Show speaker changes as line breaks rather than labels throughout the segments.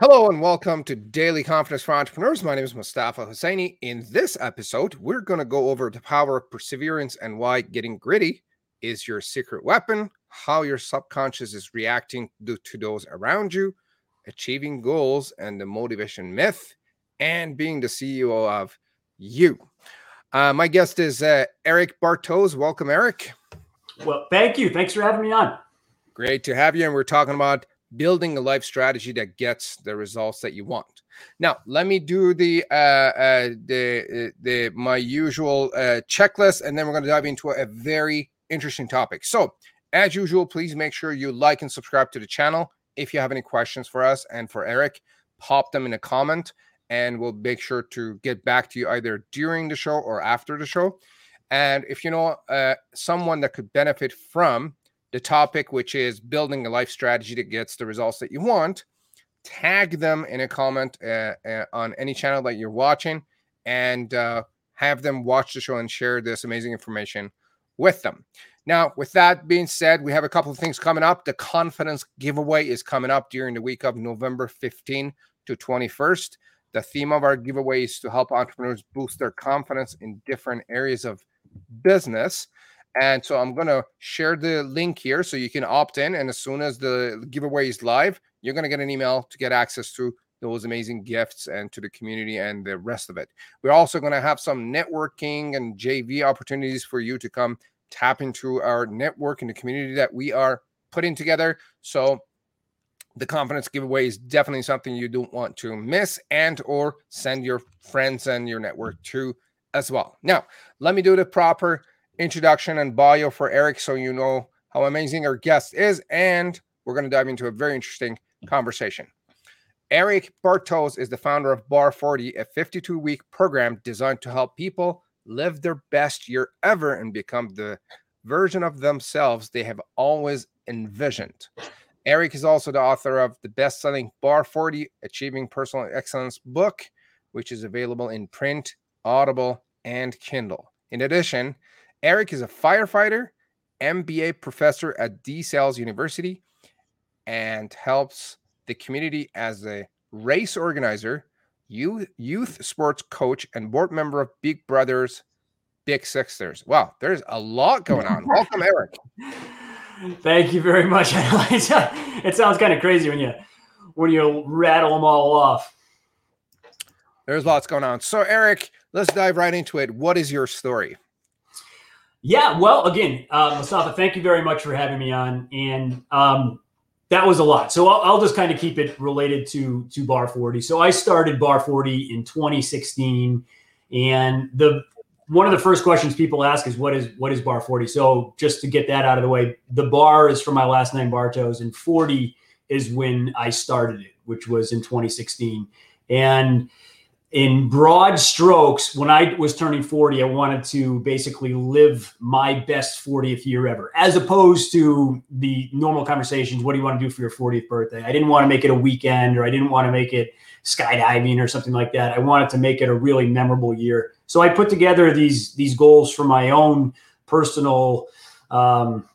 Hello and welcome to Daily Confidence for Entrepreneurs. My name is Mustafa Husseini. In this episode, we're going to go over the power of perseverance and why getting gritty is your secret weapon, how your subconscious is reacting to, to those around you, achieving goals and the motivation myth, and being the CEO of you. Uh, my guest is uh, Eric Bartos. Welcome, Eric.
Well, thank you. Thanks for having me on.
Great to have you. And we're talking about building a life strategy that gets the results that you want. Now, let me do the uh, uh, the uh, the my usual uh, checklist, and then we're going to dive into a very interesting topic. So, as usual, please make sure you like and subscribe to the channel. If you have any questions for us and for Eric, pop them in a comment, and we'll make sure to get back to you either during the show or after the show. And if you know uh, someone that could benefit from the topic, which is building a life strategy that gets the results that you want, tag them in a comment uh, uh, on any channel that you're watching and uh, have them watch the show and share this amazing information with them. Now, with that being said, we have a couple of things coming up. The confidence giveaway is coming up during the week of November 15 to 21st. The theme of our giveaway is to help entrepreneurs boost their confidence in different areas of business. And so I'm going to share the link here so you can opt in. And as soon as the giveaway is live, you're going to get an email to get access to those amazing gifts and to the community and the rest of it. We're also going to have some networking and JV opportunities for you to come tap into our network and the community that we are putting together. So the confidence giveaway is definitely something you don't want to miss and or send your friends and your network to as well. Now, let me do the proper introduction and bio for Eric so you know how amazing our guest is. And we're going to dive into a very interesting conversation. Eric Bartos is the founder of Bar 40, a 52 week program designed to help people live their best year ever and become the version of themselves they have always envisioned. Eric is also the author of the best selling Bar 40 Achieving Personal Excellence book, which is available in print, Audible, and Kindle. In addition, Eric is a firefighter, MBA professor at DeSales University, and helps the community as a race organizer, youth, youth sports coach, and board member of Big Brothers Big Sisters. Wow, there's a lot going on. Welcome, Eric.
Thank you very much. it sounds kind of crazy when you when you rattle them all off.
There's lots going on. So, Eric, let's dive right into it. What is your story?
Yeah, well, again, uh, Mustafa, thank you very much for having me on, and um, that was a lot. So I'll, I'll just kind of keep it related to to Bar 40. So I started Bar 40 in 2016, and the one of the first questions people ask is what is what is Bar 40. So just to get that out of the way, the bar is from my last name Bartos, and 40 is when I started it, which was in 2016, and in broad strokes, when I was turning 40, I wanted to basically live my best 40th year ever, as opposed to the normal conversations. What do you want to do for your 40th birthday? I didn't want to make it a weekend or I didn't want to make it skydiving or something like that. I wanted to make it a really memorable year. So I put together these, these goals for my own personal, um,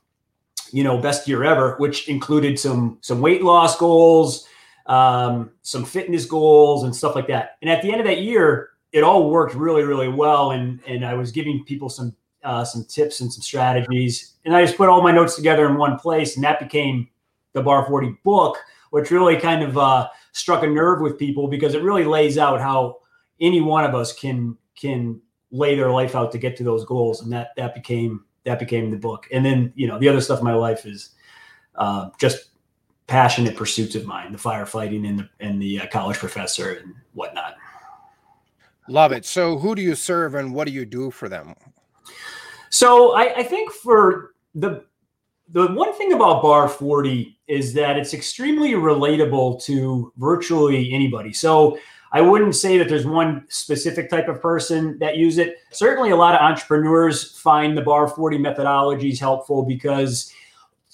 you know, best year ever, which included some, some weight loss goals, um, some fitness goals and stuff like that. And at the end of that year, it all worked really, really well. And and I was giving people some uh, some tips and some strategies. And I just put all my notes together in one place, and that became the Bar 40 book, which really kind of uh, struck a nerve with people because it really lays out how any one of us can can lay their life out to get to those goals. And that that became that became the book. And then you know the other stuff in my life is uh, just passionate pursuits of mine, the firefighting and the, and the uh, college professor and whatnot.
Love it. So, who do you serve and what do you do for them?
So, I, I think for the the one thing about Bar 40 is that it's extremely relatable to virtually anybody. So, I wouldn't say that there's one specific type of person that use it. Certainly, a lot of entrepreneurs find the Bar 40 methodologies helpful because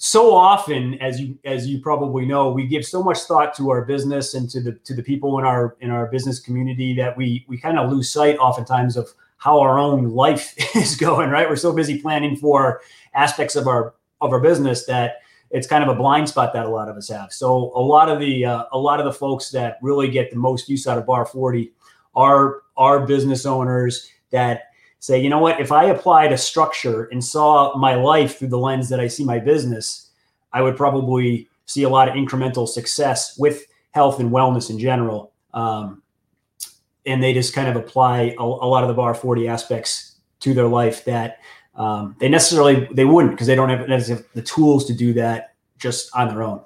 so often as you as you probably know we give so much thought to our business and to the to the people in our in our business community that we we kind of lose sight oftentimes of how our own life is going right we're so busy planning for aspects of our of our business that it's kind of a blind spot that a lot of us have. So a lot of the uh, a lot of the folks that really get the most use out of Bar 40 are are business owners that say, you know what, if I applied a structure and saw my life through the lens that I see my business, I would probably see a lot of incremental success with health and wellness in general. Um, and they just kind of apply a, a, lot of the bar 40 aspects to their life that um, they necessarily they wouldn't because they don't have, the tools to do that just on their own.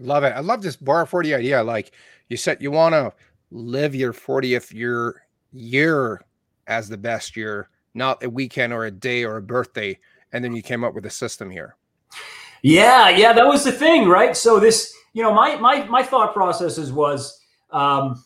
Love it. I love this bar 40 idea. Like you said, you want to live your 40th year year as the best year, not a weekend or a day or a birthday. And then you came up with a system here.
Yeah, yeah, that was the thing, right? So this, you know, my my my thought processes was um,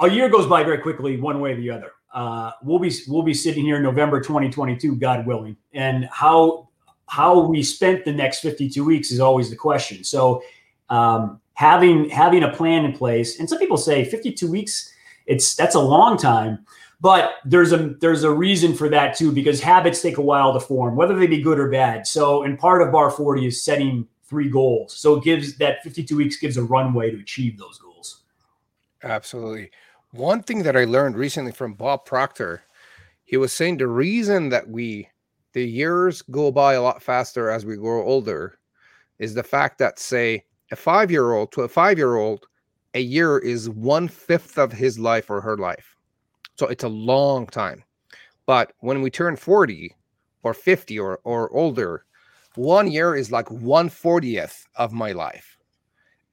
a year goes by very quickly, one way or the other. Uh, we'll be we'll be sitting here in November 2022, God willing, and how how we spent the next 52 weeks is always the question. So um, having having a plan in place, and some people say 52 weeks, it's that's a long time. But there's a there's a reason for that too, because habits take a while to form, whether they be good or bad. So, and part of Bar 40 is setting three goals. So it gives that 52 weeks gives a runway to achieve those goals.
Absolutely. One thing that I learned recently from Bob Proctor, he was saying the reason that we the years go by a lot faster as we grow older is the fact that say a five year old to a five year old, a year is one fifth of his life or her life. So it's a long time. But when we turn 40 or 50 or, or older, one year is like 140th of my life.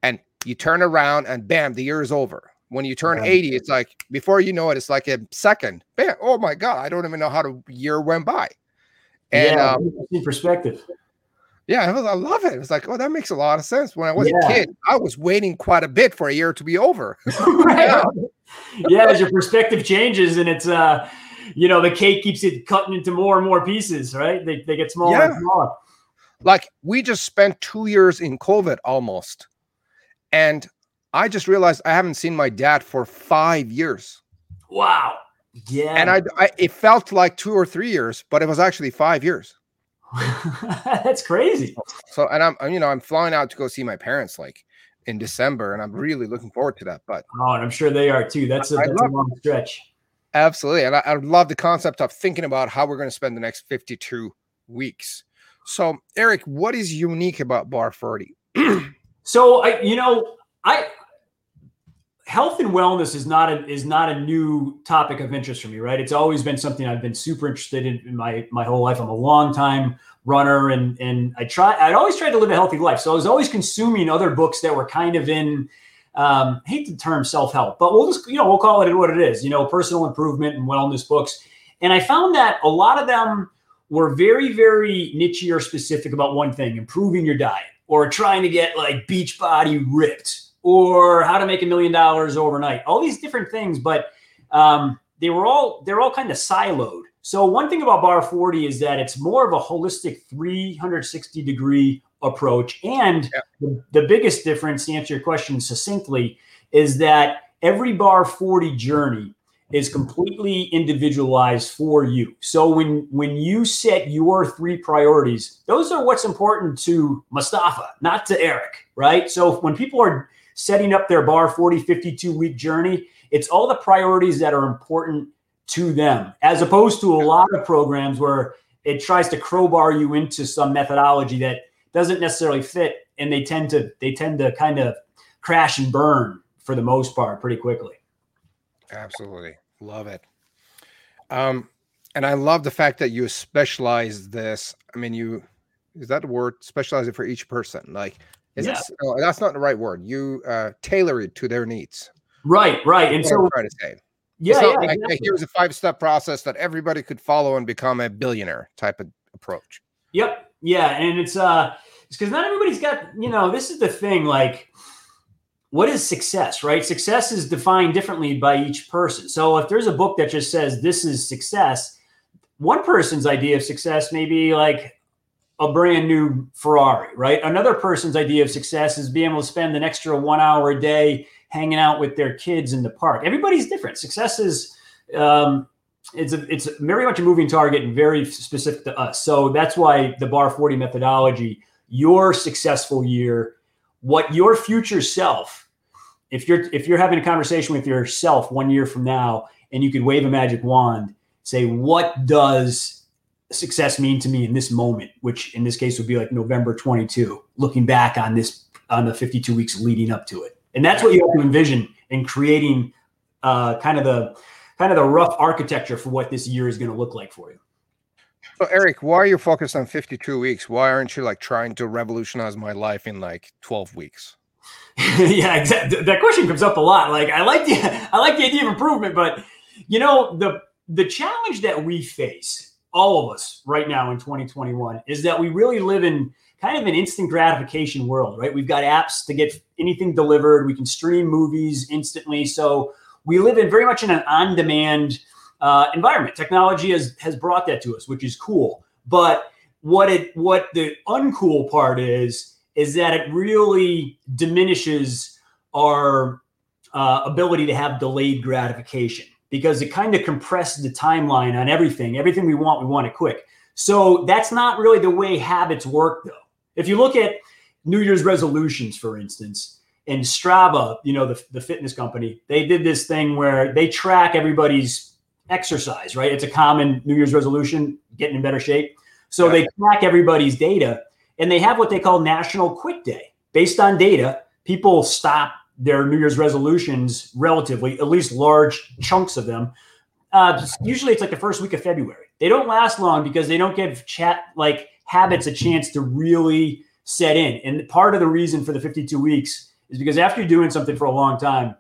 And you turn around and bam, the year is over. When you turn 80, it's like before you know it, it's like a second. Bam, oh my God, I don't even know how the year went by.
And yeah, um, perspective.
Yeah, I, was, I, love it. It's like, oh, that makes a lot of sense. When I was yeah. a kid, I was waiting quite a bit for a year to be over.
yeah. yeah, as your perspective changes and it's uh you know the cake keeps it cutting into more and more pieces, right? They they get smaller yeah. and smaller.
Like we just spent two years in COVID almost. And I just realized I haven't seen my dad for five years.
Wow. Yeah.
And I, I it felt like two or three years, but it was actually five years.
That's crazy.
So, and I'm, you know, I'm flying out to go see my parents like in December, and I'm really looking forward to that. But
oh, and I'm sure they are too. That's a, that's love, a long stretch.
Absolutely, and I, I love the concept of thinking about how we're going to spend the next 52 weeks. So, Eric, what is unique about Bar 40?
so, I, you know, I health and wellness is not a is not a new topic of interest for me, right? It's always been something I've been super interested in, in my my whole life. I'm a long time runner and and I try I always tried to live a healthy life. So I was always consuming other books that were kind of in um, hate the term self-help, but we'll just you know we'll call it what it is, you know, personal improvement and wellness books. And I found that a lot of them were very very niche or specific about one thing, improving your diet or trying to get like beach body ripped or how to make a million dollars overnight. All these different things, but um, they were all they're all kind of siloed. So one thing about Bar 40 is that it's more of a holistic 360 degree approach. And yeah. the, the biggest difference, to answer your question succinctly, is that every Bar 40 journey is completely individualized for you. So when when you set your three priorities, those are what's important to Mustafa, not to Eric, right? So when people are setting up their bar 40 52 week journey, it's all the priorities that are important to them, as opposed to a lot of programs where it tries to crowbar you into some methodology that doesn't necessarily fit, and they tend to they tend to kind of crash and burn for the most part pretty quickly.
Absolutely, love it. Um, and I love the fact that you specialize this. I mean, you is that the word specialize it for each person? Like, is yeah. this? No, that's not the right word. You uh, tailor it to their needs.
Right, right. And so,
try to say. Yeah, yeah like, exactly. here's a five step process that everybody could follow and become a billionaire type of approach.
Yep. Yeah. And it's, uh, it's because not everybody's got, you know, this is the thing like, what is success, right? Success is defined differently by each person. So if there's a book that just says this is success, one person's idea of success may be like a brand new Ferrari, right? Another person's idea of success is being able to spend an extra one hour a day hanging out with their kids in the park. Everybody's different. Success is um, it's a, it's very much a moving target and very specific to us. So that's why the bar 40 methodology your successful year, what your future self, if you're if you're having a conversation with yourself one year from now and you could wave a magic wand, say, what does success mean to me in this moment, which in this case would be like November 22, looking back on this on the 52 weeks leading up to it. And that's what you have to envision in creating uh, kind of the kind of the rough architecture for what this year is going to look like for you.
So Eric, why are you focused on 52 weeks? Why aren't you like trying to revolutionize my life in like 12 weeks?
yeah, exactly. That question comes up a lot. Like I like the I like the idea of improvement, but you know the the challenge that we face, all of us right now in 2021, is that we really live in kind of an instant gratification world, right? We've got apps to get anything delivered. We can stream movies instantly. So we live in very much in an on-demand uh, environment. Technology has has brought that to us, which is cool. But what it what the uncool part is is that it really diminishes our uh, ability to have delayed gratification because it kind of compresses the timeline on everything. Everything we want, we want it quick. So that's not really the way habits work, though. If you look at New Year's resolutions, for instance, and Strava, you know, the, the fitness company, they did this thing where they track everybody's exercise, right? It's a common New Year's resolution, getting in better shape. So they track everybody's data and they have what they call National Quit Day. Based on data, people stop their New Year's resolutions relatively, at least large chunks of them. Uh, usually it's like the first week of February. They don't last long because they don't give chat like habits a chance to really set in. And part of the reason for the 52 weeks is because after you're doing something for a long time,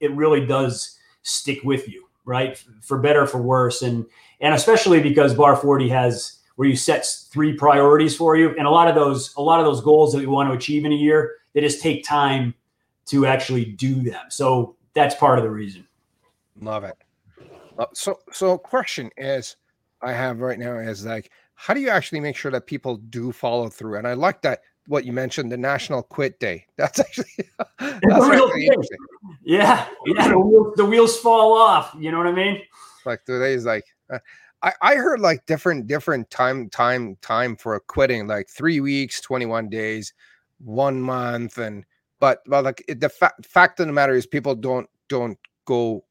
it really does stick with you, right? For better, for worse. And and especially because bar 40 has where you set three priorities for you. And a lot of those, a lot of those goals that you want to achieve in a year, they just take time to actually do them. So that's part of the reason.
Love it. Uh, so, so question is, I have right now is like, how do you actually make sure that people do follow through? And I like that what you mentioned, the National Quit Day. That's actually that's
actually interesting. Yeah, yeah. The wheels, the wheels, fall off. You know what I mean?
Like today is like. Uh, I, I heard like different different time time time for quitting like three weeks 21 days one month and but but like the fa- fact of the matter is people don't don't go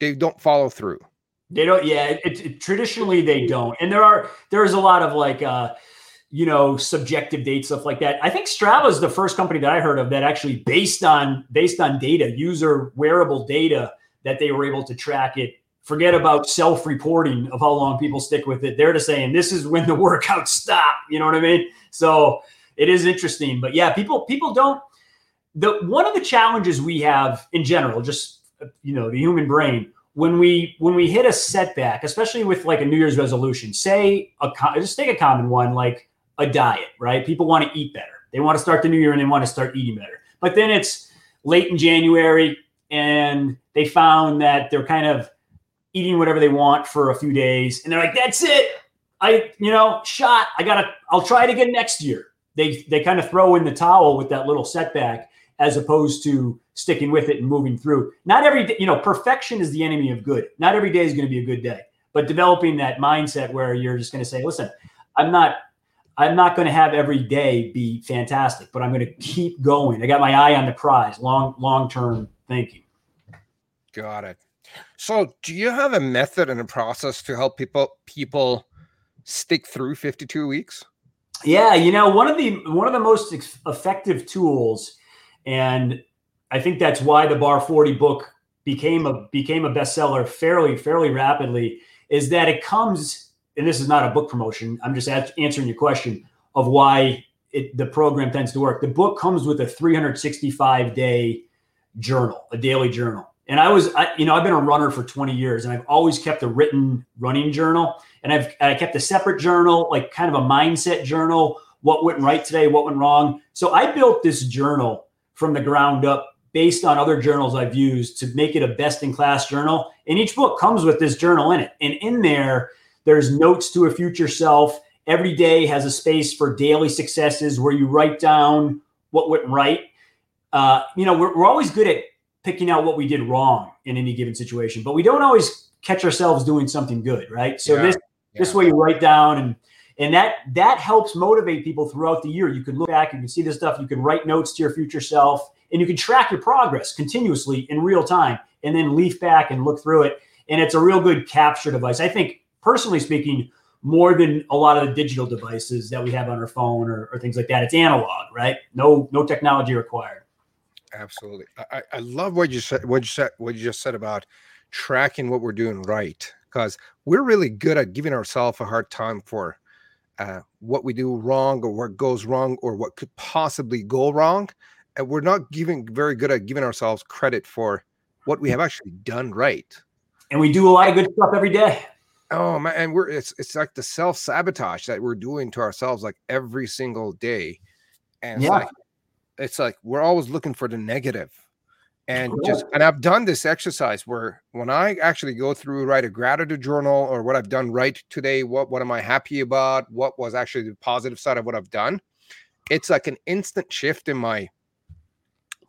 they don't follow through
they don't yeah it, it, traditionally they don't and there are there's a lot of like uh you know subjective date stuff like that i think strava is the first company that i heard of that actually based on based on data user wearable data that they were able to track it forget about self-reporting of how long people stick with it. They're just saying this is when the workouts stop. You know what I mean? So it is interesting, but yeah, people people don't. The one of the challenges we have in general, just you know, the human brain, when we when we hit a setback, especially with like a New Year's resolution, say a just take a common one like a diet, right? People want to eat better. They want to start the new year and they want to start eating better. But then it's late in January and they found that they're kind of eating whatever they want for a few days, and they're like, "That's it. I, you know, shot. I gotta. I'll try it again next year." They they kind of throw in the towel with that little setback, as opposed to sticking with it and moving through. Not every day, you know, perfection is the enemy of good. Not every day is going to be a good day, but developing that mindset where you're just going to say, "Listen, I'm not." I'm not going to have every day be fantastic, but I'm going to keep going. I got my eye on the prize, long long term thinking.
Got it. So, do you have a method and a process to help people people stick through 52 weeks?
Yeah, you know, one of the one of the most effective tools and I think that's why the Bar 40 book became a became a bestseller fairly fairly rapidly is that it comes and this is not a book promotion. I'm just answering your question of why it, the program tends to work. The book comes with a 365 day journal, a daily journal. And I was, I, you know, I've been a runner for 20 years and I've always kept a written running journal. And I've I kept a separate journal, like kind of a mindset journal, what went right today, what went wrong. So I built this journal from the ground up based on other journals I've used to make it a best in class journal. And each book comes with this journal in it. And in there, there's notes to a future self. Every day has a space for daily successes where you write down what went right. Uh, you know, we're, we're always good at picking out what we did wrong in any given situation, but we don't always catch ourselves doing something good, right? So yeah, this yeah. this way you write down and and that that helps motivate people throughout the year. You can look back, you can see this stuff, you can write notes to your future self, and you can track your progress continuously in real time, and then leaf back and look through it. And it's a real good capture device. I think, personally speaking, more than a lot of the digital devices that we have on our phone or, or things like that. It's analog, right? No, no technology required.
Absolutely. I, I love what you said. What you said. What you just said about tracking what we're doing right, because we're really good at giving ourselves a hard time for uh, what we do wrong or what goes wrong or what could possibly go wrong, and we're not giving very good at giving ourselves credit for what we have actually done right.
And we do a lot of good stuff every day.
Oh man, and we're it's it's like the self sabotage that we're doing to ourselves like every single day, and yeah. like it's like we're always looking for the negative and just and i've done this exercise where when i actually go through write a gratitude journal or what i've done right today what what am i happy about? What was actually the positive side of what i've done? It's like an instant shift in my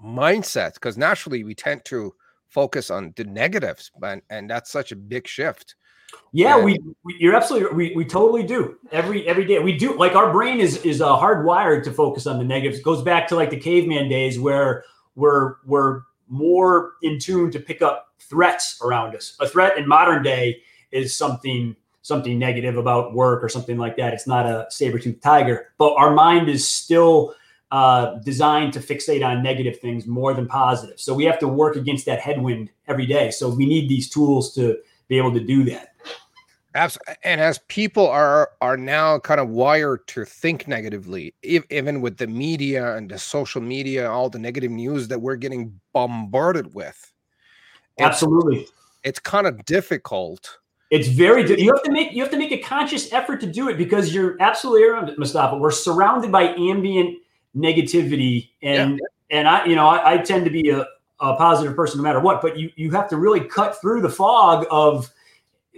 mindset because naturally we tend to focus on the negatives and, and that's such a big shift.
Yeah, we, we, you're absolutely we, we totally do. Every every day. We do like our brain is is uh, hardwired to focus on the negatives. It goes back to like the caveman days where we're we're more in tune to pick up threats around us. A threat in modern day is something something negative about work or something like that. It's not a saber-toothed tiger, but our mind is still uh, designed to fixate on negative things more than positive. So we have to work against that headwind every day. So we need these tools to be able to do that.
Absolutely. And as people are are now kind of wired to think negatively, if, even with the media and the social media, all the negative news that we're getting bombarded with.
Absolutely.
It's, it's kind of difficult.
It's very you have to make you have to make a conscious effort to do it because you're absolutely right, Mustafa. We're surrounded by ambient negativity and yeah. and I you know I, I tend to be a, a positive person no matter what, but you you have to really cut through the fog of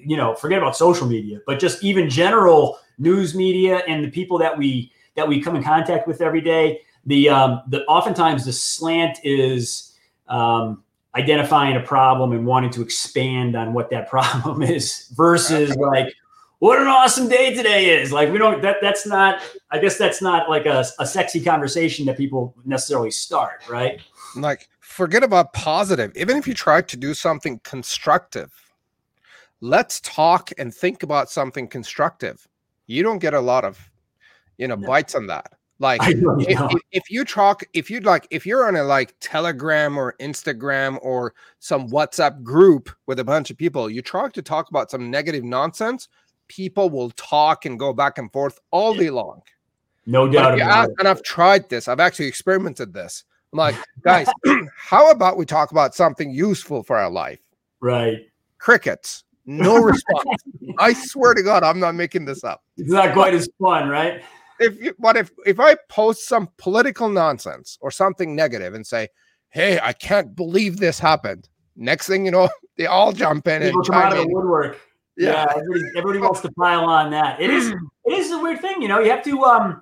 you know forget about social media, but just even general news media and the people that we that we come in contact with every day. The um, the oftentimes the slant is um, identifying a problem and wanting to expand on what that problem is versus like what an awesome day today is like we don't that that's not i guess that's not like a, a sexy conversation that people necessarily start right
like forget about positive. Even if you try to do something constructive, let's talk and think about something constructive. You don't get a lot of, you know, no. bites on that. Like if, if, if, you talk, if you'd like, if you're on a like Telegram or Instagram or some WhatsApp group with a bunch of people, you try to talk about some negative nonsense, people will talk and go back and forth all day long.
No doubt about ask, it.
And I've tried this. I've actually experimented this. I'm like, guys, how about we talk about something useful for our life?
Right.
Crickets. No response. I swear to God, I'm not making this up.
It's not quite as fun, right?
If you, what if if I post some political nonsense or something negative and say, "Hey, I can't believe this happened," next thing you know, they all jump in
People
and
come out of the woodwork. Yeah, yeah everybody, everybody wants to pile on that. It is it is a weird thing, you know. You have to um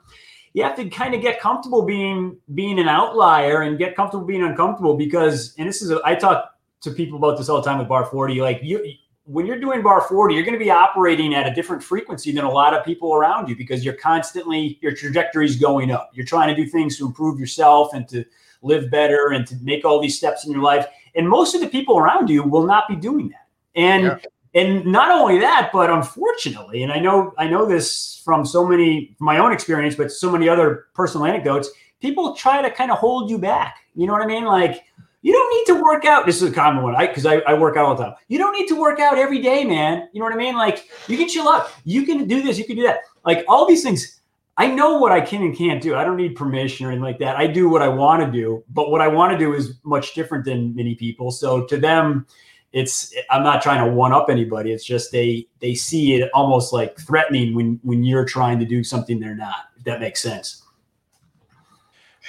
you have to kind of get comfortable being being an outlier and get comfortable being uncomfortable because and this is a, I talk to people about this all the time with bar 40 like you when you're doing bar 40 you're going to be operating at a different frequency than a lot of people around you because you're constantly your trajectory is going up you're trying to do things to improve yourself and to live better and to make all these steps in your life and most of the people around you will not be doing that and yeah and not only that, but unfortunately, and I know I know this from so many my own experience, but so many other personal anecdotes, people try to kind of hold you back. You know what I mean? Like you don't need to work out. This is a common one, I because I, I work out all the time. You don't need to work out every day, man. You know what I mean? Like you can chill out. You can do this. You can do that. Like all these things. I know what I can and can't do. I don't need permission or anything like that. I do what I want to do, but what I want to do is much different than many people. So to them, it's i'm not trying to one up anybody it's just they they see it almost like threatening when when you're trying to do something they're not if that makes sense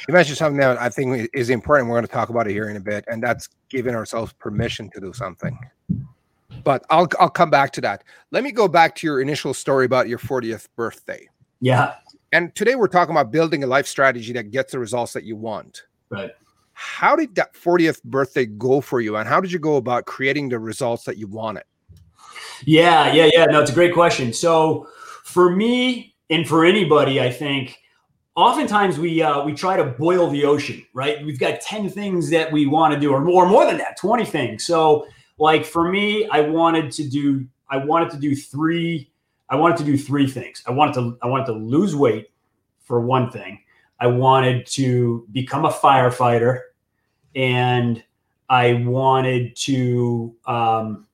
you mentioned something that i think is important we're going to talk about it here in a bit and that's giving ourselves permission to do something but i'll i'll come back to that let me go back to your initial story about your 40th birthday
yeah
and today we're talking about building a life strategy that gets the results that you want
right
how did that 40th birthday go for you? And how did you go about creating the results that you wanted?
Yeah, yeah, yeah. No, it's a great question. So for me, and for anybody, I think oftentimes we uh, we try to boil the ocean, right? We've got ten things that we want to do, or more, more than that, twenty things. So, like for me, I wanted to do I wanted to do three. I wanted to do three things. I wanted to I wanted to lose weight for one thing. I wanted to become a firefighter, and I wanted to um,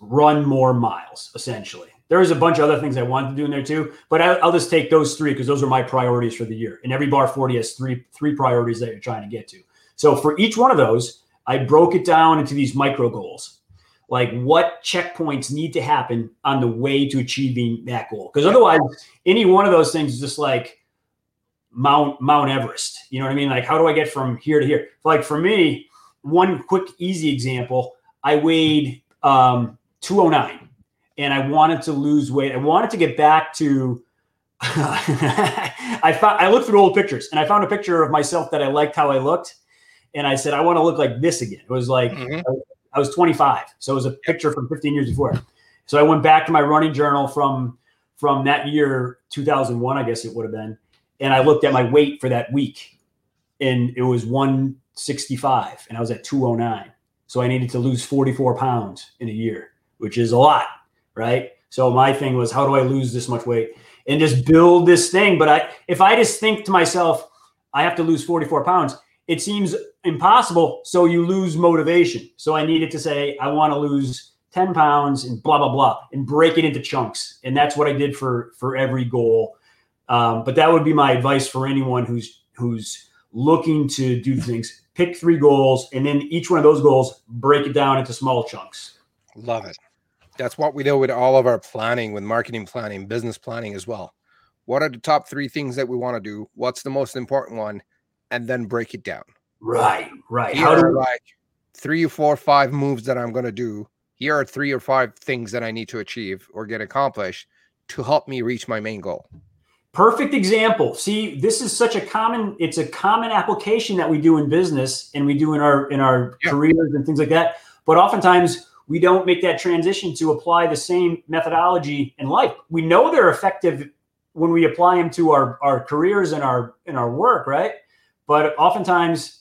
run more miles. Essentially, there was a bunch of other things I wanted to do in there too, but I, will just take those three because those are my priorities for the year. And every bar forty has three three priorities that you're trying to get to. So for each one of those, I broke it down into these micro goals. Like what checkpoints need to happen on the way to achieving that goal? Because otherwise any one of those things is just like mount mount everest. You know what i mean? Like how do i get from here to here? Like for me one quick easy example i weighed um 209 and i wanted to lose weight i wanted to get back to i found i looked through old pictures and i found a picture of myself that i liked how i looked and i said i want to look like this again it was like mm-hmm. I was 25. So it was a picture from 15 years before. So I went back to my running journal from from that year, 2001, I guess it would have been, and I looked at my weight for that week, and it was 165, and I was at 209. So I needed to lose 44 pounds in a year, which is a lot, right? So my thing was, how do I lose this much weight and just build this thing? But I, if I just think to myself, I have to lose 44 pounds, it seems impossible. So you lose motivation. So I needed to say, I want to lose 10 pounds and blah, blah, blah, and break it into chunks. And that's what I did for, for every goal. Um, but that would be my advice for anyone who's, who's looking to do things. Pick three goals, and then each one of those goals, break it down into small chunks.
Love it. That's what we do with all of our planning, with marketing planning, business planning as well. What are the top three things that we want to do? What's the most important one? and then break it down.
Right, right.
Here How do like three or four, five moves that I'm going to do? Here are three or five things that I need to achieve or get accomplished to help me reach my main goal.
Perfect example. See, this is such a common it's a common application that we do in business and we do in our in our yeah. careers and things like that. But oftentimes we don't make that transition to apply the same methodology in life. We know they're effective when we apply them to our our careers and our in our work, right? but oftentimes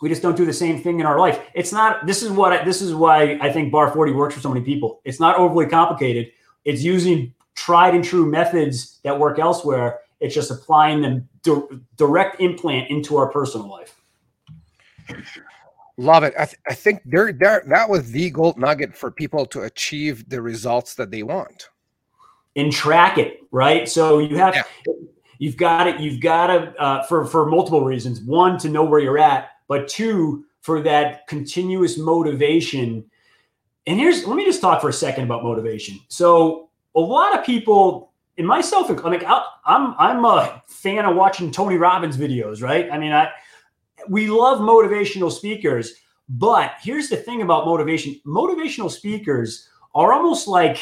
we just don't do the same thing in our life. It's not. This is what. I, this is why I think Bar Forty works for so many people. It's not overly complicated. It's using tried and true methods that work elsewhere. It's just applying them di- direct implant into our personal life.
Love it. I, th- I think there, there, that was the gold nugget for people to achieve the results that they want.
And track it, right? So you have, yeah. You've got it. You've got to uh, for for multiple reasons. One, to know where you're at, but two, for that continuous motivation. And here's let me just talk for a second about motivation. So a lot of people, and myself, I mean, I'm I'm a fan of watching Tony Robbins videos, right? I mean, I we love motivational speakers, but here's the thing about motivation: motivational speakers are almost like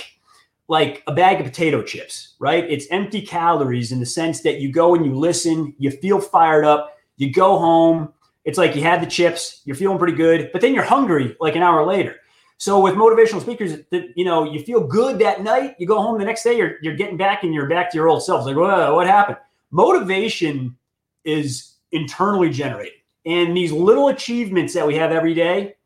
like a bag of potato chips, right? It's empty calories in the sense that you go and you listen, you feel fired up, you go home. It's like you had the chips, you're feeling pretty good, but then you're hungry like an hour later. So with motivational speakers, you know, you feel good that night, you go home the next day, you're you're getting back and you're back to your old self. It's like, what, what happened? Motivation is internally generated. And these little achievements that we have every day,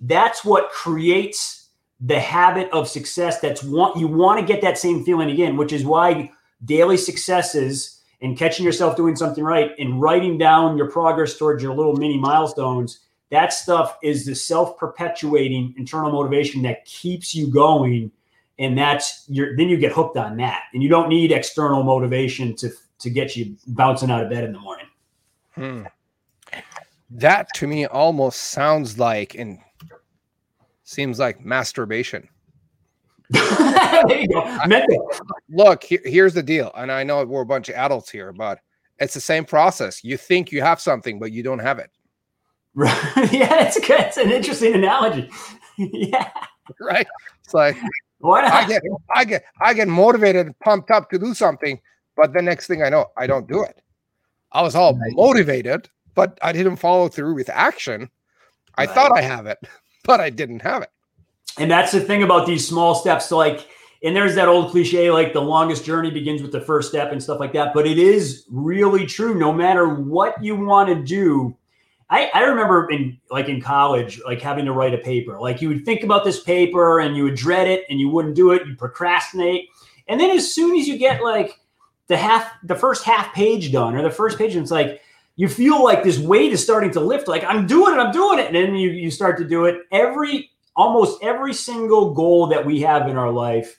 that's what creates the habit of success that's want you want to get that same feeling again which is why daily successes and catching yourself doing something right and writing down your progress towards your little mini milestones that stuff is the self-perpetuating internal motivation that keeps you going. And that's your then you get hooked on that. And you don't need external motivation to to get you bouncing out of bed in the morning.
Hmm. That to me almost sounds like and seems like masturbation. Look, here's the deal, and I know we're a bunch of adults here, but it's the same process. You think you have something, but you don't have it.
Right. yeah, it's good. It's an interesting analogy. yeah.
Right. It's like Why not? I get I get I get motivated and pumped up to do something, but the next thing I know, I don't do it. I was all motivated, but I didn't follow through with action. I right. thought I have it but I didn't have it.
And that's the thing about these small steps. So like and there's that old cliche like the longest journey begins with the first step and stuff like that. But it is really true. No matter what you want to do, I, I remember in like in college, like having to write a paper. Like you would think about this paper and you would dread it and you wouldn't do it. You procrastinate, and then as soon as you get like the half, the first half page done or the first page, it's like you feel like this weight is starting to lift. Like I'm doing it, I'm doing it, and then you you start to do it. Every almost every single goal that we have in our life,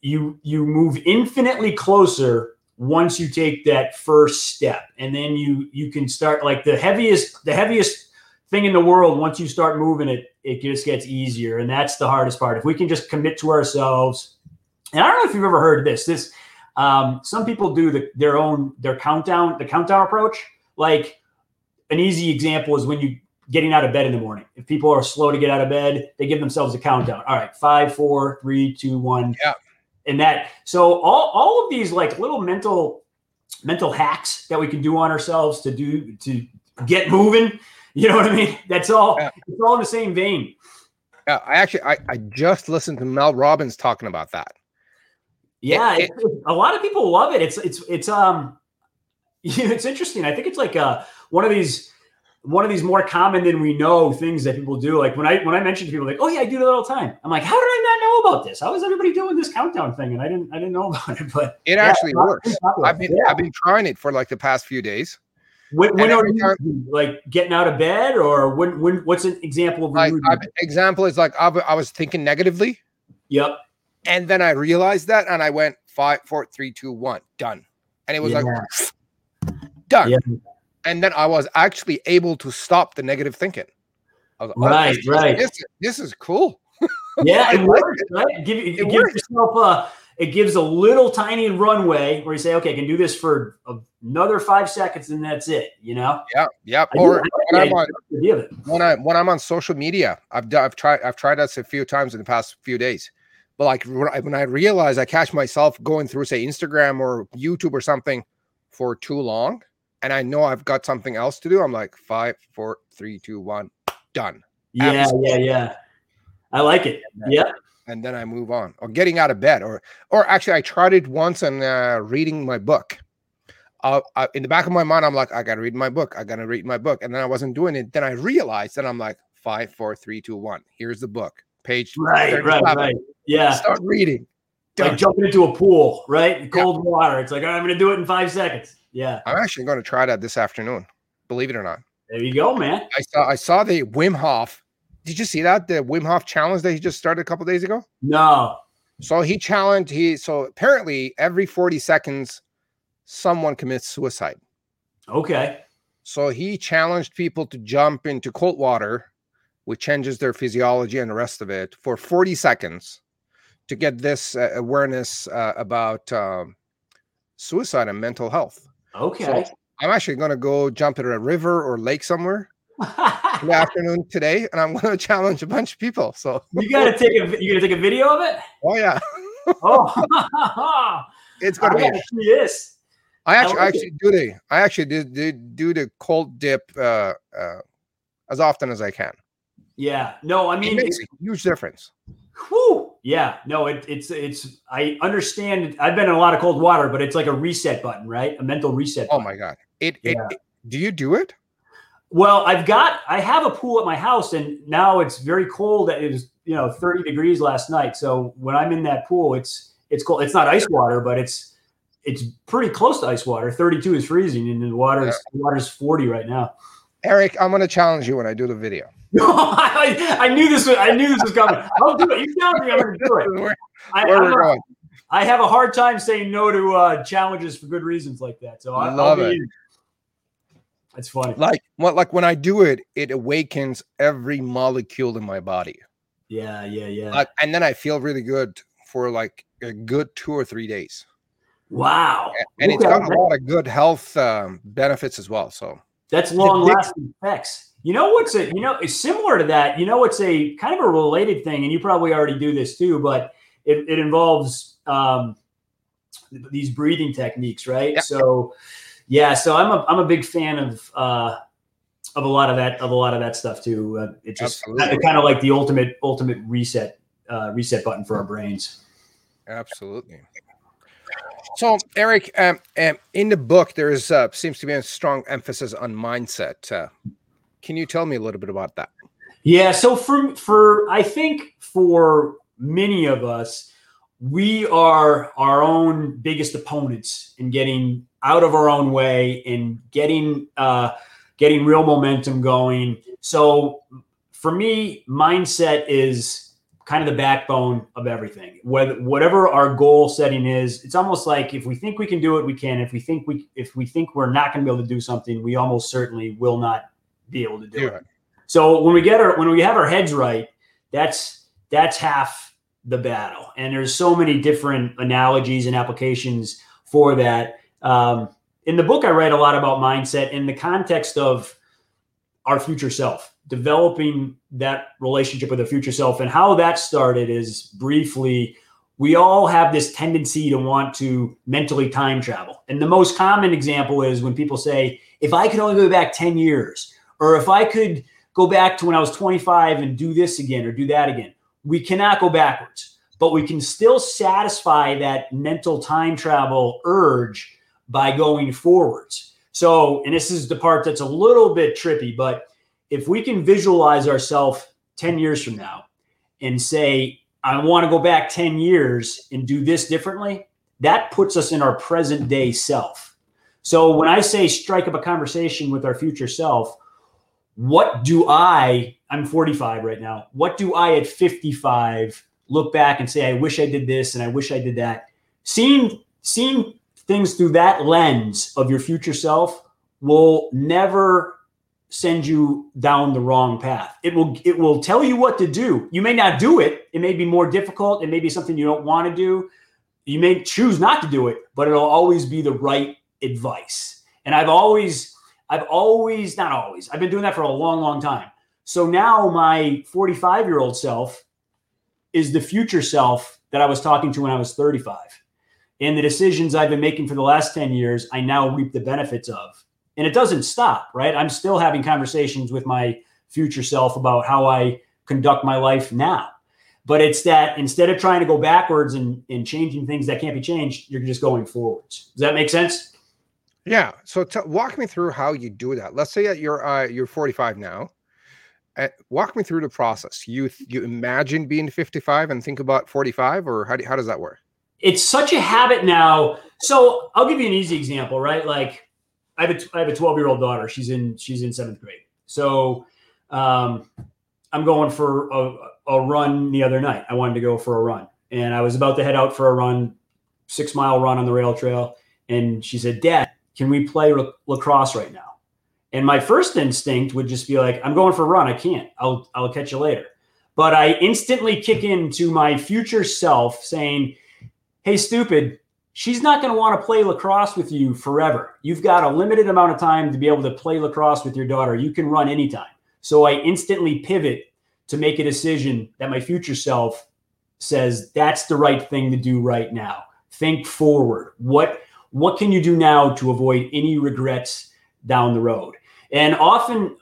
you you move infinitely closer once you take that first step and then you you can start like the heaviest the heaviest thing in the world once you start moving it it just gets easier and that's the hardest part if we can just commit to ourselves and i don't know if you've ever heard this this um, some people do the, their own their countdown the countdown approach like an easy example is when you getting out of bed in the morning. If people are slow to get out of bed they give themselves a countdown. All right five four three two one.
Yeah.
And that so all, all of these like little mental mental hacks that we can do on ourselves to do to get moving you know what i mean? That's all yeah. it's all in the same vein.
Yeah i actually i, I just listened to mel robbins talking about that.
Yeah it, it, a lot of people love it. It's it's it's um it's interesting i think it's like uh one of these one of these more common than we know things that people do. Like when I when I mention to people, like, oh yeah, I do that all the time. I'm like, how did I not know about this? How is everybody doing this countdown thing? And I didn't I didn't know about it. But
it yeah, actually works. I've been yeah. I've been trying it for like the past few days.
When, when are you time, like getting out of bed, or when when what's an example of
like example is like I, I was thinking negatively.
Yep.
And then I realized that, and I went five, four, three, two, one, done. And it was yeah. like done. Yeah and then I was actually able to stop the negative thinking.
I was, right, oh, right.
This, this, is cool.
Yeah, it works. Right? Give, it, it gives yourself a. It gives a little tiny runway where you say, "Okay, I can do this for another five seconds, and that's it." You know?
Yeah, yeah. I or when, I'm on, when I when I'm on social media, I've done, I've tried I've tried this a few times in the past few days. But like when I realize I catch myself going through, say, Instagram or YouTube or something for too long, and I know I've got something else to do, I'm like five, four, three, two, one, done.
Yeah, Absolutely. yeah, yeah. I like it. Yeah.
And then I move on, or getting out of bed, or or actually, I tried it once and uh, reading my book. Uh, uh, in the back of my mind, I'm like, I gotta read my book. I gotta read my book, and then I wasn't doing it. Then I realized that I'm like, five, four, three, two, one. Here's the book, page.
Right, right, right. Yeah.
Start reading.
Done. Like jumping into a pool, right? Cold yeah. water. It's like, I'm gonna do it in five seconds. Yeah.
I'm actually going to try that this afternoon. Believe it or not.
There you go, man.
I saw I saw the Wim Hof. Did you see that the Wim Hof challenge that he just started a couple days ago?
No.
So he challenged he so apparently every 40 seconds someone commits suicide.
Okay.
So he challenged people to jump into cold water, which changes their physiology and the rest of it for 40 seconds to get this uh, awareness uh, about um, suicide and mental health.
Okay.
So I'm actually going to go jump in a river or lake somewhere in the afternoon today, and I'm going to challenge a bunch of people. So
you got to take a you got to take a video of it.
Oh yeah.
oh,
it's going to be.
Yes.
I actually, I, like I actually it. do the, I actually did, did do the cold dip uh, uh, as often as I can.
Yeah. No, I mean,
it makes a huge difference.
Whew. Yeah, no, it, it's it's. I understand. I've been in a lot of cold water, but it's like a reset button, right? A mental reset.
Oh my god! It, yeah. it, it. Do you do it?
Well, I've got. I have a pool at my house, and now it's very cold. It was you know 30 degrees last night. So when I'm in that pool, it's it's cold. It's not ice water, but it's it's pretty close to ice water. 32 is freezing, and the water is yeah. water's 40 right now.
Eric, I'm going to challenge you when I do the video.
I, I, knew this was. I knew this was coming. I'll do it. You tell me I'm going to do it. Where, I, where we're going. I have a hard time saying no to uh, challenges for good reasons like that. So I love it. That's funny.
Like what? Like when I do it, it awakens every molecule in my body.
Yeah, yeah, yeah.
Like, and then I feel really good for like a good two or three days.
Wow.
And, and okay. it's got a lot of good health um, benefits as well. So
that's long lasting effects. You know what's a you know it's similar to that. You know it's a kind of a related thing, and you probably already do this too, but it, it involves um, these breathing techniques, right? Yeah. So yeah, so I'm a I'm a big fan of uh, of a lot of that of a lot of that stuff too. Uh, it's just kind of like the ultimate ultimate reset uh, reset button for our brains.
Absolutely. So, Eric, um, um, in the book, there is uh, seems to be a strong emphasis on mindset. Uh, can you tell me a little bit about that?
Yeah. So, for for I think for many of us, we are our own biggest opponents in getting out of our own way and getting uh, getting real momentum going. So, for me, mindset is kind of the backbone of everything. Whether whatever our goal setting is, it's almost like if we think we can do it, we can. If we think we if we think we're not going to be able to do something, we almost certainly will not be able to do yeah. it. So when we get our when we have our heads right, that's that's half the battle. And there's so many different analogies and applications for that. Um, in the book, I write a lot about mindset in the context of our future self, developing that relationship with the future self. And how that started is briefly, we all have this tendency to want to mentally time travel. And the most common example is when people say, if I could only go back 10 years, or if I could go back to when I was 25 and do this again or do that again. We cannot go backwards, but we can still satisfy that mental time travel urge by going forwards. So, and this is the part that's a little bit trippy, but if we can visualize ourselves 10 years from now and say, I want to go back 10 years and do this differently, that puts us in our present day self. So when I say strike up a conversation with our future self, what do I, I'm 45 right now, what do I at 55 look back and say, I wish I did this and I wish I did that? Seeing, seeing things through that lens of your future self will never send you down the wrong path. It will it will tell you what to do. You may not do it. It may be more difficult. It may be something you don't want to do. You may choose not to do it, but it'll always be the right advice. And I've always I've always not always. I've been doing that for a long long time. So now my 45 year old self is the future self that I was talking to when I was 35. And the decisions I've been making for the last 10 years, I now reap the benefits of. And it doesn't stop, right? I'm still having conversations with my future self about how I conduct my life now. But it's that instead of trying to go backwards and, and changing things that can't be changed, you're just going forwards. Does that make sense?
Yeah. So t- walk me through how you do that. Let's say that you're uh, you're 45 now. Uh, walk me through the process. You you imagine being 55 and think about 45, or how do, how does that work?
it's such a habit now. So I'll give you an easy example, right? Like I have a I have a 12 year old daughter. She's in she's in seventh grade. So um, I'm going for a, a run the other night. I wanted to go for a run, and I was about to head out for a run, six mile run on the rail trail. And she said, "Dad, can we play lacrosse right now?" And my first instinct would just be like, "I'm going for a run. I can't. I'll I'll catch you later." But I instantly kick into my future self saying, hey, stupid, she's not going to want to play lacrosse with you forever. You've got a limited amount of time to be able to play lacrosse with your daughter. You can run anytime. So I instantly pivot to make a decision that my future self says that's the right thing to do right now. Think forward. What what can you do now to avoid any regrets down the road? And often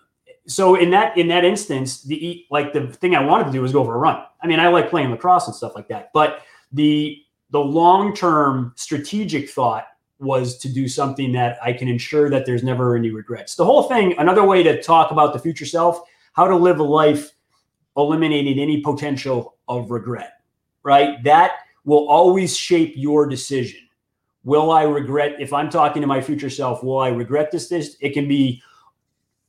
so in that in that instance, the like the thing I wanted to do was go for a run. I mean, I like playing lacrosse and stuff like that, but the the long term strategic thought was to do something that I can ensure that there's never any regrets. The whole thing, another way to talk about the future self, how to live a life eliminating any potential of regret, right? That will always shape your decision. Will I regret, if I'm talking to my future self, will I regret this? This it can be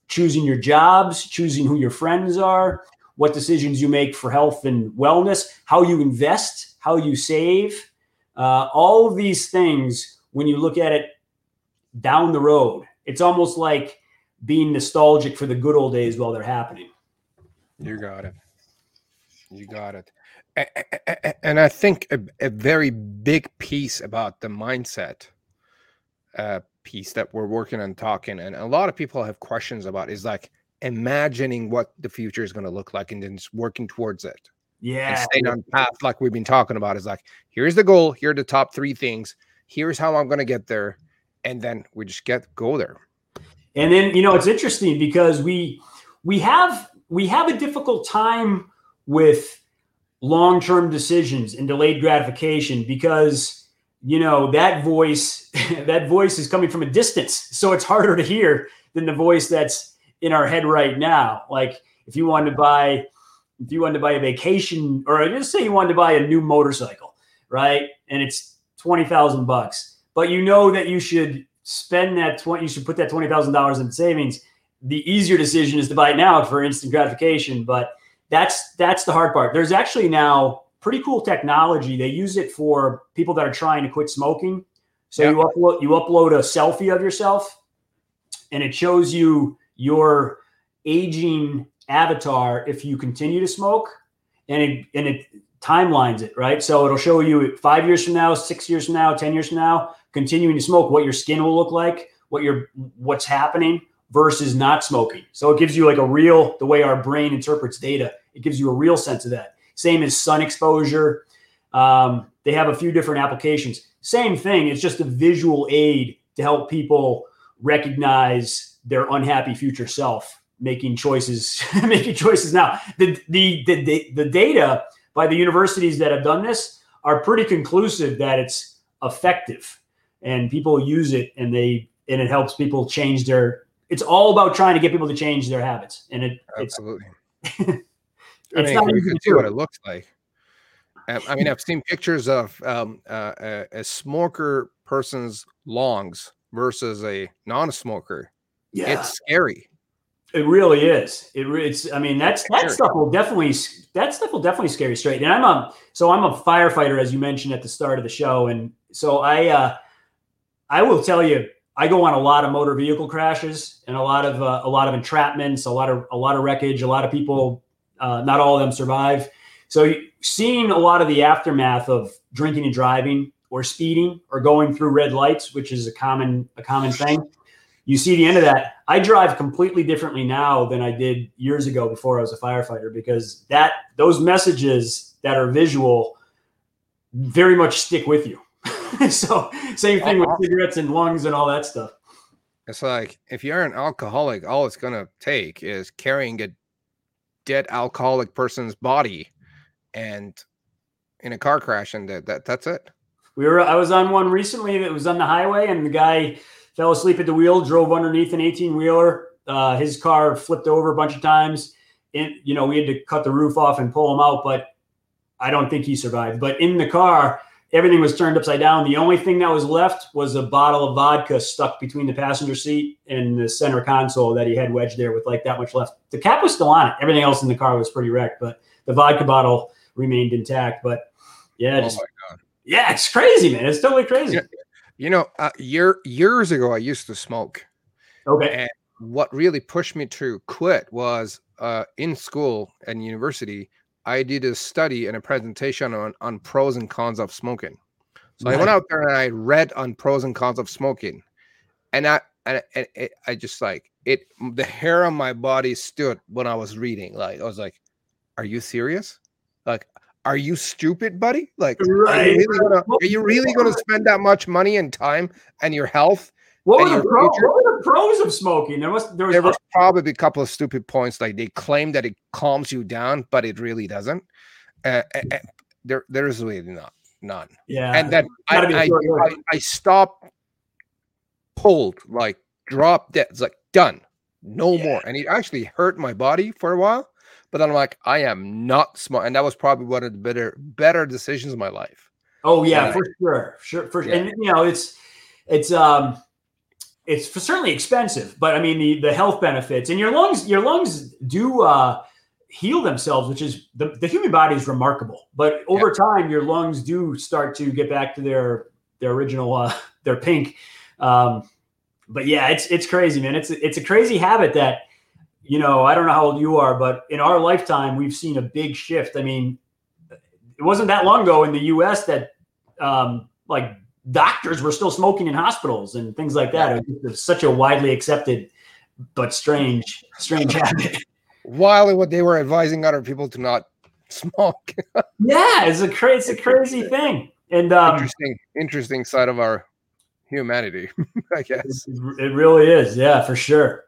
choosing your jobs, choosing who your friends are, what decisions you make for health and wellness, how you invest, how you save, uh, all of these things, when you look at it down the road, it's almost like being nostalgic for the good old days while they're happening.
You got it. You got it. And I think a, a very big piece about the mindset uh, piece that we're working on talking, and a lot of people have questions about is like imagining what the future is going to look like and then working towards it.
Yeah.
and staying on path like we've been talking about is like here's the goal here are the top three things here's how i'm going to get there and then we just get go there.
And then you know it's interesting because we we have we have a difficult time with long-term decisions and delayed gratification because you know that voice that voice is coming from a distance. So it's harder to hear than the voice that's in our head right now. Like if you wanted to buy if you wanted to buy a vacation or just say you wanted to buy a new motorcycle right? And it's 20,000 bucks. But you know that you should spend that 20 you should put that $20,000 in savings. The easier decision is to buy it now for instant gratification. But that's that's the hard part. There's actually now pretty cool technology. They use it for people that are trying to quit smoking. So you upload you upload a selfie of yourself, and it shows you your aging avatar if you continue to smoke, and it and it timelines it right. So it'll show you five years from now, six years from now, ten years from now, continuing to smoke, what your skin will look like, what your what's happening versus not smoking. So it gives you like a real the way our brain interprets data it gives you a real sense of that. Same as sun exposure. Um, they have a few different applications. Same thing. It's just a visual aid to help people recognize their unhappy future self, making choices, making choices now. The, the the the data by the universities that have done this are pretty conclusive that it's effective, and people use it, and they and it helps people change their. It's all about trying to get people to change their habits, and it
absolutely. I mean, you can see what it looks like. I mean, I've seen pictures of um, uh, a, a, smoker person's lungs versus a non-smoker. Yeah, it's scary.
It really is. It re- it's. I mean, that's that stuff will definitely that stuff will definitely scare you straight. And I'm a so I'm a firefighter, as you mentioned at the start of the show, and so I uh, I will tell you, I go on a lot of motor vehicle crashes and a lot of uh, a lot of entrapments, a lot of a lot of wreckage, a lot of people uh, not all of them survive. So seeing a lot of the aftermath of drinking and driving or speeding or going through red lights, which is a common a common thing, you see the end of that. I drive completely differently now than I did years ago before I was a firefighter because that those messages that are visual very much stick with you. so same thing with cigarettes and lungs and all that stuff.
It's like if you're an alcoholic, all it's gonna take is carrying a dead alcoholic person's body and in a car crash and that, that that's it?
We were i was on one recently that was on the highway and the guy fell asleep at the wheel drove underneath an 18 wheeler uh, his car flipped over a bunch of times. And you know we had to cut the roof off and pull him out but i don't think he survived. But in the car everything was turned upside down. The only thing that was left was a bottle of vodka stuck between the passenger seat and the center console that he had wedged there with like that much left. The cap was still on it. Everything else in the car was pretty wrecked, but the vodka bottle remained intact. But yeah, oh just, yeah, it's crazy, man. It's totally crazy.
You know, you know uh, year years ago, I used to smoke.
Okay.
And what really pushed me to quit was uh, in school and university. I did a study and a presentation on, on pros and cons of smoking. So right. I went out there and I read on pros and cons of smoking, and I and, and it, I just like it. The hair on my body stood when I was reading. Like I was like, "Are you serious? Like, are you stupid, buddy? Like, right. are you really gonna, are you really gonna spend that much money and time and your health
what were, the pro- what were, the pros of smoking? There was there was,
there was probably a couple of stupid points. Like they claim that it calms you down, but it really doesn't. Uh, uh, there there is really not none.
Yeah,
and then I I, I, I stopped, pulled, like dropped dead. It's like done, no yeah. more. And it actually hurt my body for a while. But then I'm like, I am not smart, and that was probably one of the better better decisions of my life.
Oh yeah, for sure, sure, for sure. Yeah. And you know, it's it's um it's certainly expensive, but I mean the the health benefits and your lungs your lungs do uh, heal themselves, which is the, the human body is remarkable. But over yeah. time, your lungs do start to get back to their their original uh, their pink. Um, but yeah, it's it's crazy, man. It's it's a crazy habit that you know I don't know how old you are, but in our lifetime, we've seen a big shift. I mean, it wasn't that long ago in the U.S. that um, like doctors were still smoking in hospitals and things like that. It was such a widely accepted but strange, strange habit.
While what they were advising other people to not smoke.
yeah, it's a crazy, it's a crazy thing. And um,
interesting, interesting side of our humanity, I guess.
It, really is, yeah, for sure.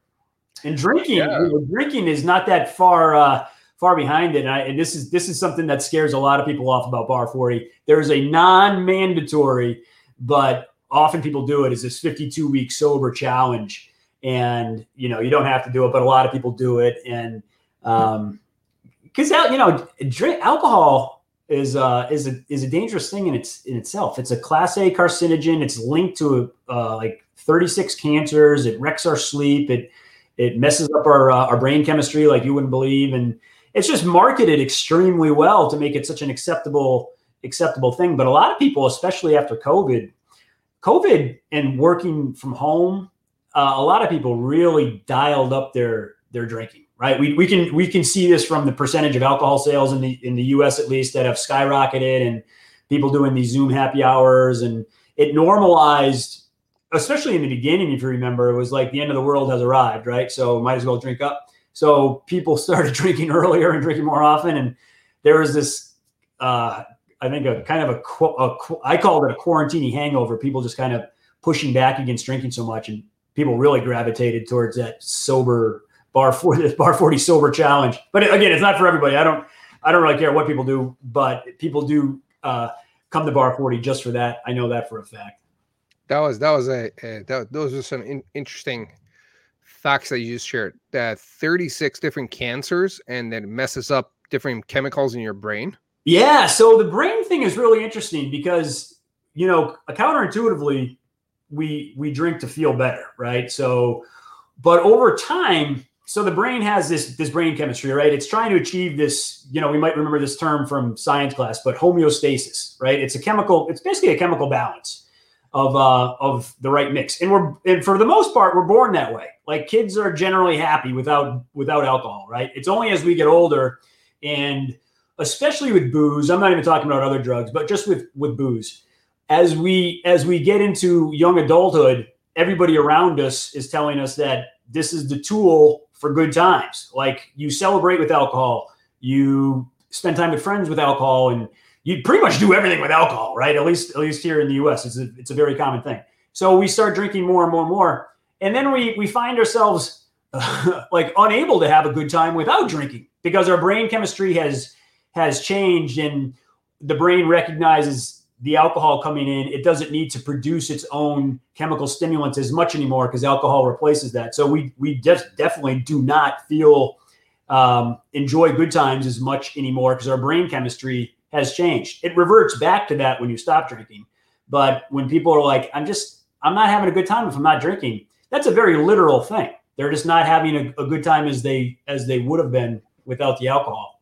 And drinking, yeah. drinking is not that far uh, far behind it. And, I, and this is this is something that scares a lot of people off about Bar 40. There is a non-mandatory, but often people do it. Is this 52 week sober challenge, and you know you don't have to do it, but a lot of people do it, and um, because you know drink alcohol is uh, is a is a dangerous thing in its in itself. It's a class A carcinogen. It's linked to uh, like 36 cancers. It wrecks our sleep. It it messes up our uh, our brain chemistry like you wouldn't believe, and it's just marketed extremely well to make it such an acceptable acceptable thing. But a lot of people, especially after COVID, COVID and working from home, uh, a lot of people really dialed up their their drinking. Right, we, we can we can see this from the percentage of alcohol sales in the in the U.S. at least that have skyrocketed, and people doing these Zoom happy hours, and it normalized, especially in the beginning. If you remember, it was like the end of the world has arrived, right? So might as well drink up. So people started drinking earlier and drinking more often, and there was this, uh, I think, a kind of a, a I called it a quarantini hangover. People just kind of pushing back against drinking so much, and people really gravitated towards that sober bar for this bar 40 sober challenge. But again, it's not for everybody. I don't I don't really care what people do, but people do uh, come to bar 40 just for that. I know that for a fact.
That was that was a, a that, those are some in, interesting facts that you just shared that 36 different cancers and that messes up different chemicals in your brain
yeah so the brain thing is really interesting because you know counterintuitively we we drink to feel better right so but over time so the brain has this this brain chemistry right it's trying to achieve this you know we might remember this term from science class but homeostasis right it's a chemical it's basically a chemical balance of uh, of the right mix. And we're and for the most part, we're born that way. Like kids are generally happy without without alcohol, right? It's only as we get older, and especially with booze. I'm not even talking about other drugs, but just with with booze. As we as we get into young adulthood, everybody around us is telling us that this is the tool for good times. Like you celebrate with alcohol, you spend time with friends with alcohol, and you pretty much do everything with alcohol, right? At least at least here in the U.S., it's a, it's a very common thing. So we start drinking more and more and more, and then we we find ourselves uh, like unable to have a good time without drinking because our brain chemistry has has changed, and the brain recognizes the alcohol coming in. It doesn't need to produce its own chemical stimulants as much anymore because alcohol replaces that. So we we just definitely do not feel um, enjoy good times as much anymore because our brain chemistry has changed. It reverts back to that when you stop drinking. But when people are like, I'm just, I'm not having a good time if I'm not drinking, that's a very literal thing. They're just not having a, a good time as they as they would have been without the alcohol.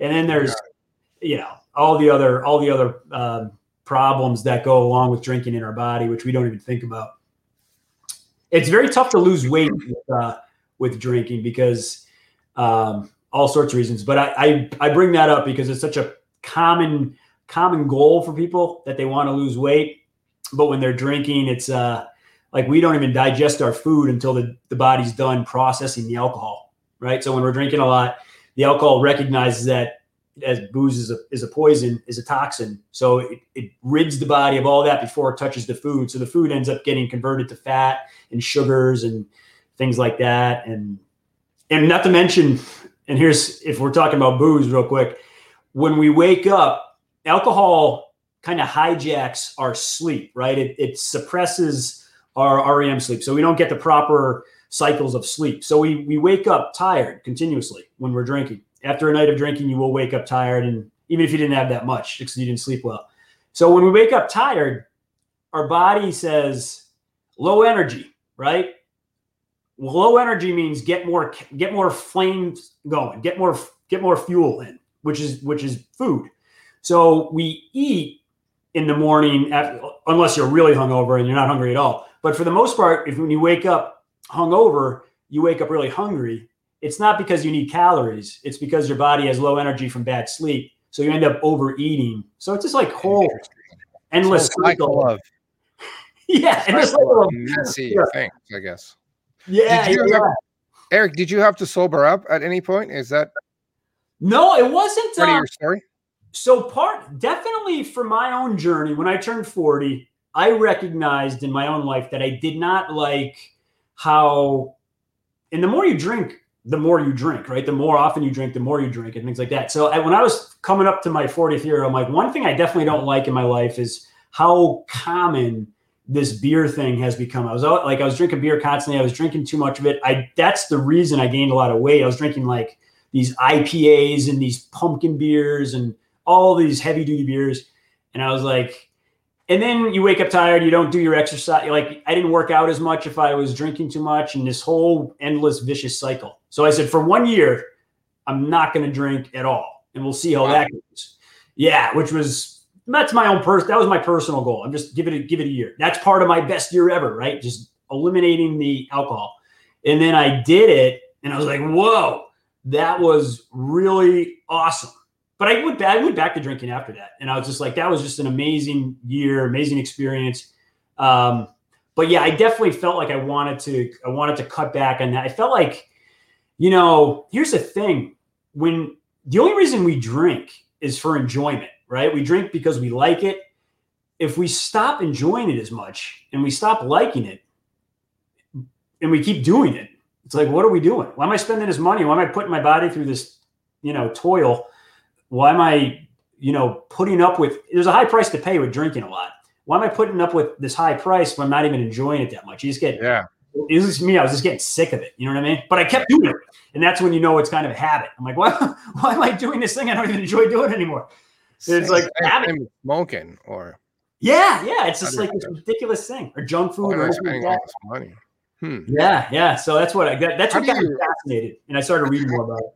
And then there's, you know, all the other all the other um, problems that go along with drinking in our body, which we don't even think about. It's very tough to lose weight with, uh, with drinking because um, all sorts of reasons. But I, I I bring that up because it's such a common common goal for people that they want to lose weight but when they're drinking it's uh like we don't even digest our food until the, the body's done processing the alcohol right so when we're drinking a lot the alcohol recognizes that as booze is a, is a poison is a toxin so it, it rids the body of all that before it touches the food so the food ends up getting converted to fat and sugars and things like that and and not to mention and here's if we're talking about booze real quick when we wake up, alcohol kind of hijacks our sleep, right? It, it suppresses our REM sleep. So we don't get the proper cycles of sleep. So we, we wake up tired continuously when we're drinking. After a night of drinking, you will wake up tired. And even if you didn't have that much, because you didn't sleep well. So when we wake up tired, our body says low energy, right? low energy means get more get more flames going, get more get more fuel in which is which is food. So we eat in the morning, unless you're really hungover and you're not hungry at all. But for the most part, if when you wake up hungover, you wake up really hungry. It's not because you need calories. It's because your body has low energy from bad sleep. So you end up overeating. So it's just like whole endless cycle of yeah, endless cycle of
messy yeah. things, I guess.
Yeah,
did
yeah.
Have, Eric, did you have to sober up at any point? Is that
no, it wasn't.
Part uh, your story.
So part definitely for my own journey when I turned 40, I recognized in my own life that I did not like how and the more you drink, the more you drink, right? The more often you drink, the more you drink, and things like that. So I, when I was coming up to my 40th year, I'm like, one thing I definitely don't like in my life is how common this beer thing has become. I was like, I was drinking beer constantly. I was drinking too much of it. I that's the reason I gained a lot of weight. I was drinking like these IPAs and these pumpkin beers and all these heavy duty beers, and I was like, and then you wake up tired you don't do your exercise like i didn't work out as much if i was drinking too much and this whole endless vicious cycle. So i said for one year i'm not going to drink at all. And we'll see how wow. that goes. Yeah which was that's my own person that was my personal goal. I'm just give it a give it a year. That's part of my best year ever right? Just eliminating the alcohol. And then i did it and i was like whoa that was really awesome but I went back, I went back to drinking after that, and I was just like, that was just an amazing year, amazing experience. Um, but yeah, I definitely felt like I wanted to, I wanted to cut back on that. I felt like, you know, here's the thing: when the only reason we drink is for enjoyment, right? We drink because we like it. If we stop enjoying it as much and we stop liking it, and we keep doing it, it's like, what are we doing? Why am I spending this money? Why am I putting my body through this, you know, toil? Why am I, you know, putting up with? There's a high price to pay with drinking a lot. Why am I putting up with this high price when I'm not even enjoying it that much? You just get
yeah.
It was me. I was just getting sick of it. You know what I mean? But I kept doing it, and that's when you know it's kind of a habit. I'm like, why? Why am I doing this thing? I don't even enjoy doing it anymore. It's like habit.
smoking or
yeah, yeah. It's just like this ridiculous thing or junk food. or spending all this money. Hmm. Yeah, yeah. So that's what I got. That's what got me fascinated, and I started reading more about it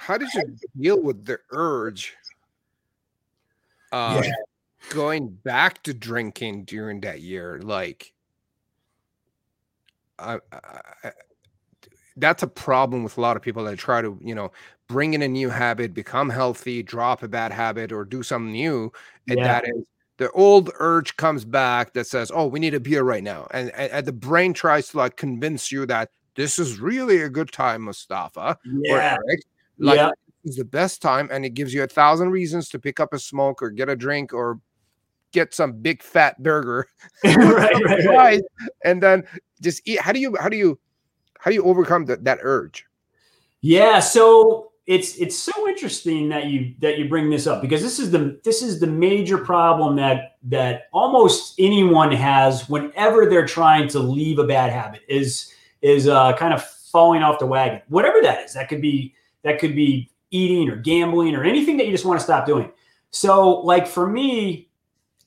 how did you deal with the urge of yeah. going back to drinking during that year? Like, I, I, that's a problem with a lot of people that try to, you know, bring in a new habit, become healthy, drop a bad habit, or do something new. And yeah. that is the old urge comes back that says, "Oh, we need a beer right now," and, and, and the brain tries to like convince you that this is really a good time, Mustafa uh, yeah. or Eric, like yeah. is the best time, and it gives you a thousand reasons to pick up a smoke or get a drink or get some big fat burger, right, right, right. and then just eat. How do you how do you how do you overcome that that urge?
Yeah, so it's it's so interesting that you that you bring this up because this is the this is the major problem that that almost anyone has whenever they're trying to leave a bad habit is is uh, kind of falling off the wagon, whatever that is. That could be that could be eating or gambling or anything that you just want to stop doing. So, like for me,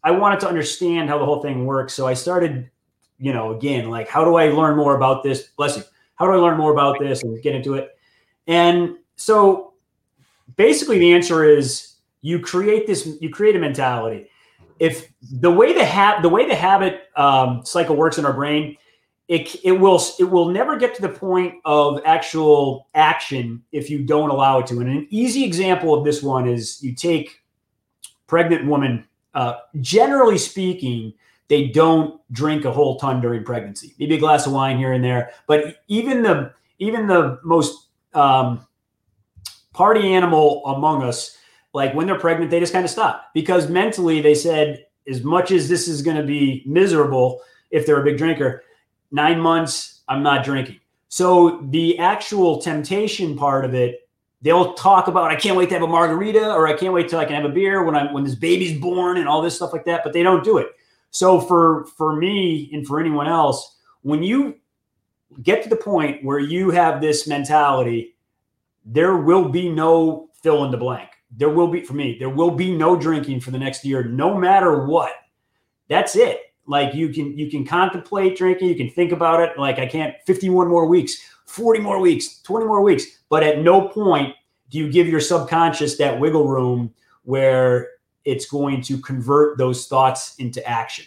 I wanted to understand how the whole thing works. So I started, you know, again, like how do I learn more about this? Bless you. How do I learn more about this and get into it? And so basically the answer is you create this, you create a mentality. If the way the ha- the way the habit um, cycle works in our brain it, it will it will never get to the point of actual action if you don't allow it to. And an easy example of this one is you take pregnant woman. Uh, generally speaking, they don't drink a whole ton during pregnancy. Maybe a glass of wine here and there, but even the even the most um, party animal among us, like when they're pregnant, they just kind of stop because mentally they said, as much as this is going to be miserable if they're a big drinker nine months, I'm not drinking. So the actual temptation part of it, they'll talk about, I can't wait to have a margarita or I can't wait till I can have a beer when I'm when this baby's born and all this stuff like that, but they don't do it. So for for me and for anyone else, when you get to the point where you have this mentality, there will be no fill in the blank. There will be for me, there will be no drinking for the next year, no matter what. That's it like you can you can contemplate drinking you can think about it like i can't 51 more weeks 40 more weeks 20 more weeks. But at no point do you give your subconscious that wiggle room where it's going to convert those thoughts into action.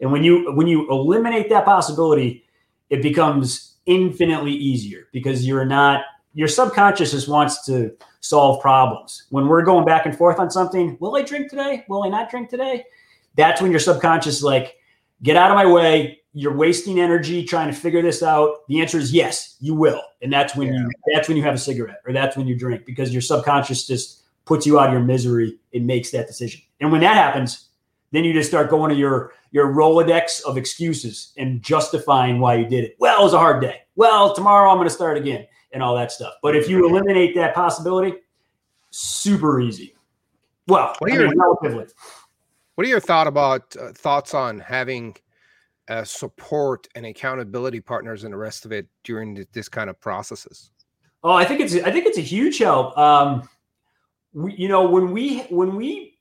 And when you when you eliminate that possibility it becomes infinitely easier because you're not your subconscious just wants to solve problems. When we're going back and forth on something will i drink today? Will i not drink today? That's when your subconscious like get out of my way. You're wasting energy trying to figure this out. The answer is yes, you will. And that's when yeah. you that's when you have a cigarette or that's when you drink because your subconscious just puts you out of your misery and makes that decision. And when that happens, then you just start going to your your Rolodex of excuses and justifying why you did it. Well, it was a hard day. Well, tomorrow I'm going to start again. and all that stuff. But if you eliminate that possibility, super easy. Well, what are your, relatively.
What are your thought about uh, thoughts on having uh, support and accountability partners and the rest of it during this kind of processes?
Oh, I think it's I think it's a huge help. Um, we, you know, when we when we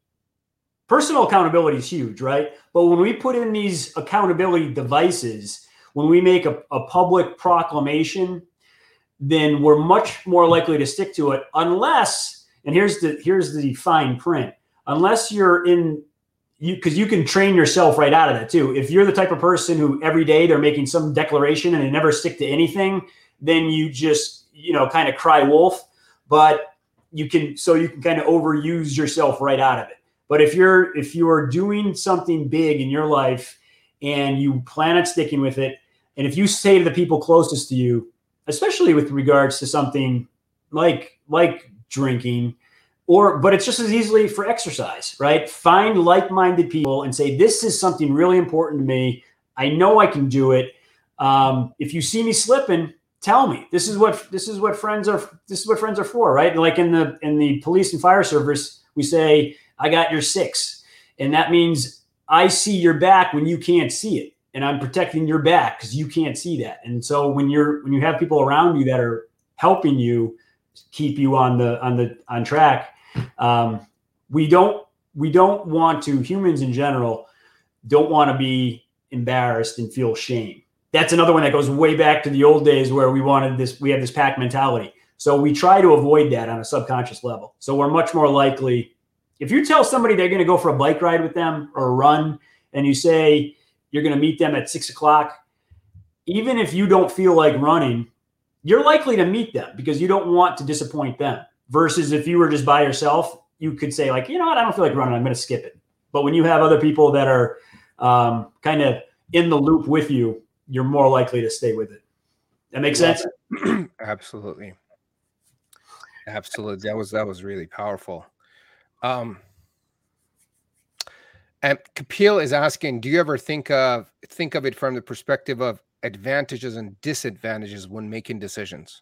personal accountability is huge, right? But when we put in these accountability devices, when we make a, a public proclamation, then we're much more likely to stick to it, unless and here's the here's the fine print, unless you're in you because you can train yourself right out of that too. If you're the type of person who every day they're making some declaration and they never stick to anything, then you just you know kind of cry wolf. But you can so you can kind of overuse yourself right out of it. But if you're if you are doing something big in your life and you plan on sticking with it, and if you say to the people closest to you, especially with regards to something like like drinking or but it's just as easily for exercise right? Find like-minded people and say this is something really important to me. I know i can do it. Um, if you see me slipping tell me. This is what this is what friends are this is what friends are for right? Like in the in the police and fire service we say i got your six. And that means i see your back when you can't see it and i'm protecting your back because you can't see that. And so when you're when you have people around you that are helping you keep you on the on the on track um, we don't we don't want to humans in general don't want to be embarrassed and feel shame. That's another one that goes way back to the old days where we wanted this. We have this pack mentality. So we try to avoid that on a subconscious level. So we're much more likely if you tell somebody they're going to go for a bike ride with them or run, and you say you're going to meet them at six o'clock, even if you don't feel like running, you're likely to meet them because you don't want to disappoint them versus if you were just by yourself, you could say like, you know what, I don't feel like running. I'm going to skip it. But when you have other people that are um, kind of in the loop with you, you're more likely to stay with it. That makes sense.
Absolutely. Absolutely. That was that was really powerful. Um, and Kapil is asking, do you ever think of think of it from the perspective of advantages and disadvantages when making decisions?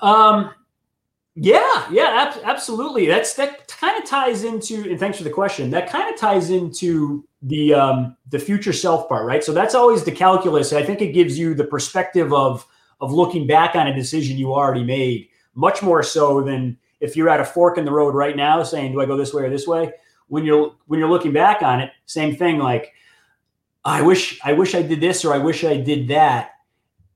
Um, yeah, yeah, ab- absolutely. That's that kind of ties into, and thanks for the question. That kind of ties into the um, the future self part, right? So that's always the calculus. I think it gives you the perspective of of looking back on a decision you already made, much more so than if you're at a fork in the road right now, saying, "Do I go this way or this way?" When you're when you're looking back on it, same thing. Like, I wish I wish I did this or I wish I did that.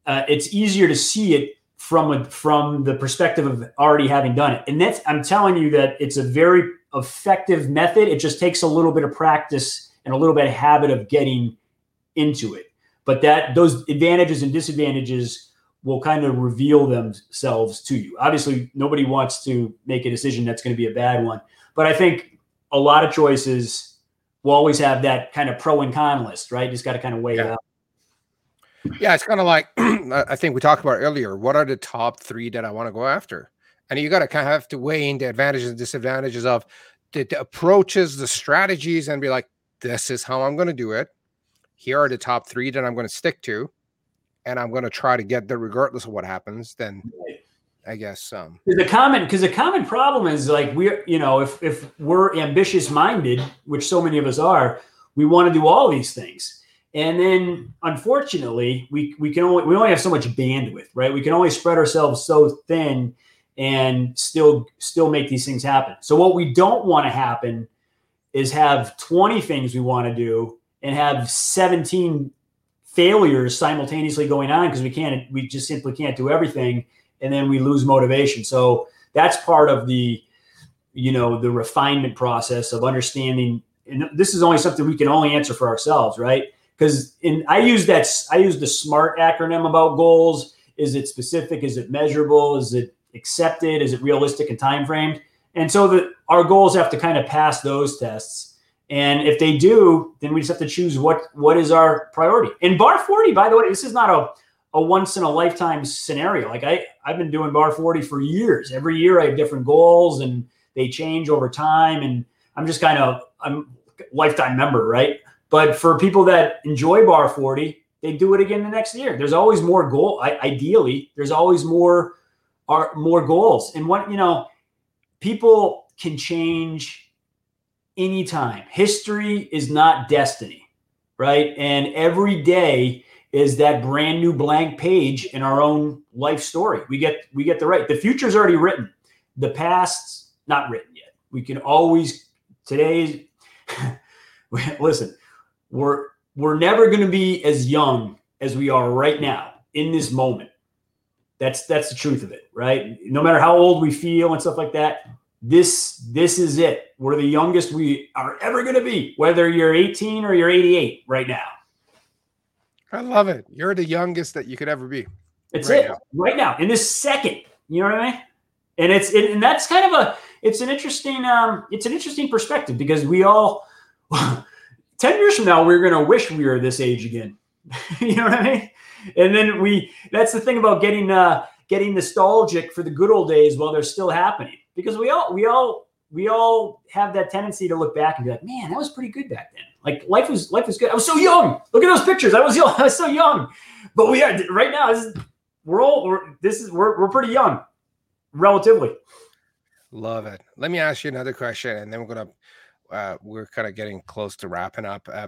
Uh, it's easier to see it from a, from the perspective of already having done it. And that's I'm telling you that it's a very effective method. It just takes a little bit of practice and a little bit of habit of getting into it. But that those advantages and disadvantages will kind of reveal themselves to you. Obviously, nobody wants to make a decision that's going to be a bad one, but I think a lot of choices will always have that kind of pro and con list, right? You just got to kind of weigh yeah. it out.
Yeah, it's kind of like I think we talked about earlier. What are the top three that I want to go after? And you got to kind of have to weigh in the advantages and disadvantages of the, the approaches, the strategies, and be like, this is how I'm going to do it. Here are the top three that I'm going to stick to, and I'm going to try to get there regardless of what happens. Then, I guess um,
the common because the common problem is like we're you know if if we're ambitious minded, which so many of us are, we want to do all these things and then unfortunately, we, we can only we only have so much bandwidth, right? We can only spread ourselves so thin and still still make these things happen. So what we don't want to happen is have 20 things we want to do and have 17 failures simultaneously going on because we can't we just simply can't do everything and then we lose motivation. So that's part of the you know the refinement process of understanding and this is only something we can only answer for ourselves, right? Because in I use that I use the SMART acronym about goals. Is it specific? Is it measurable? Is it accepted? Is it realistic and time framed? And so that our goals have to kind of pass those tests. And if they do, then we just have to choose what what is our priority. In bar 40, by the way, this is not a, a once in a lifetime scenario. Like I, I've been doing bar 40 for years. Every year I have different goals and they change over time. And I'm just kind of I'm lifetime member, right? But for people that enjoy Bar 40, they do it again the next year. There's always more goal. I, ideally, there's always more are more goals. And what you know, people can change anytime. History is not destiny, right? And every day is that brand new blank page in our own life story. We get we get the right. The future's already written. The past's not written yet. We can always today. listen, we're we're never going to be as young as we are right now in this moment. That's that's the truth of it, right? No matter how old we feel and stuff like that, this this is it. We're the youngest we are ever going to be, whether you're 18 or you're 88 right now.
I love it. You're the youngest that you could ever be.
It's right it now. right now in this second. You know what I mean? And it's it, and that's kind of a it's an interesting um it's an interesting perspective because we all 10 years from now we're going to wish we were this age again. you know what I mean? and then we that's the thing about getting uh getting nostalgic for the good old days while they're still happening. Because we all we all we all have that tendency to look back and be like man that was pretty good back then. Like life was life was good. I was so young. Look at those pictures. I was young. I was so young. But we are right now this is, we're all we're, this is we're, we're pretty young relatively.
Love it. Let me ask you another question and then we're gonna uh, we're kind of getting close to wrapping up. Uh,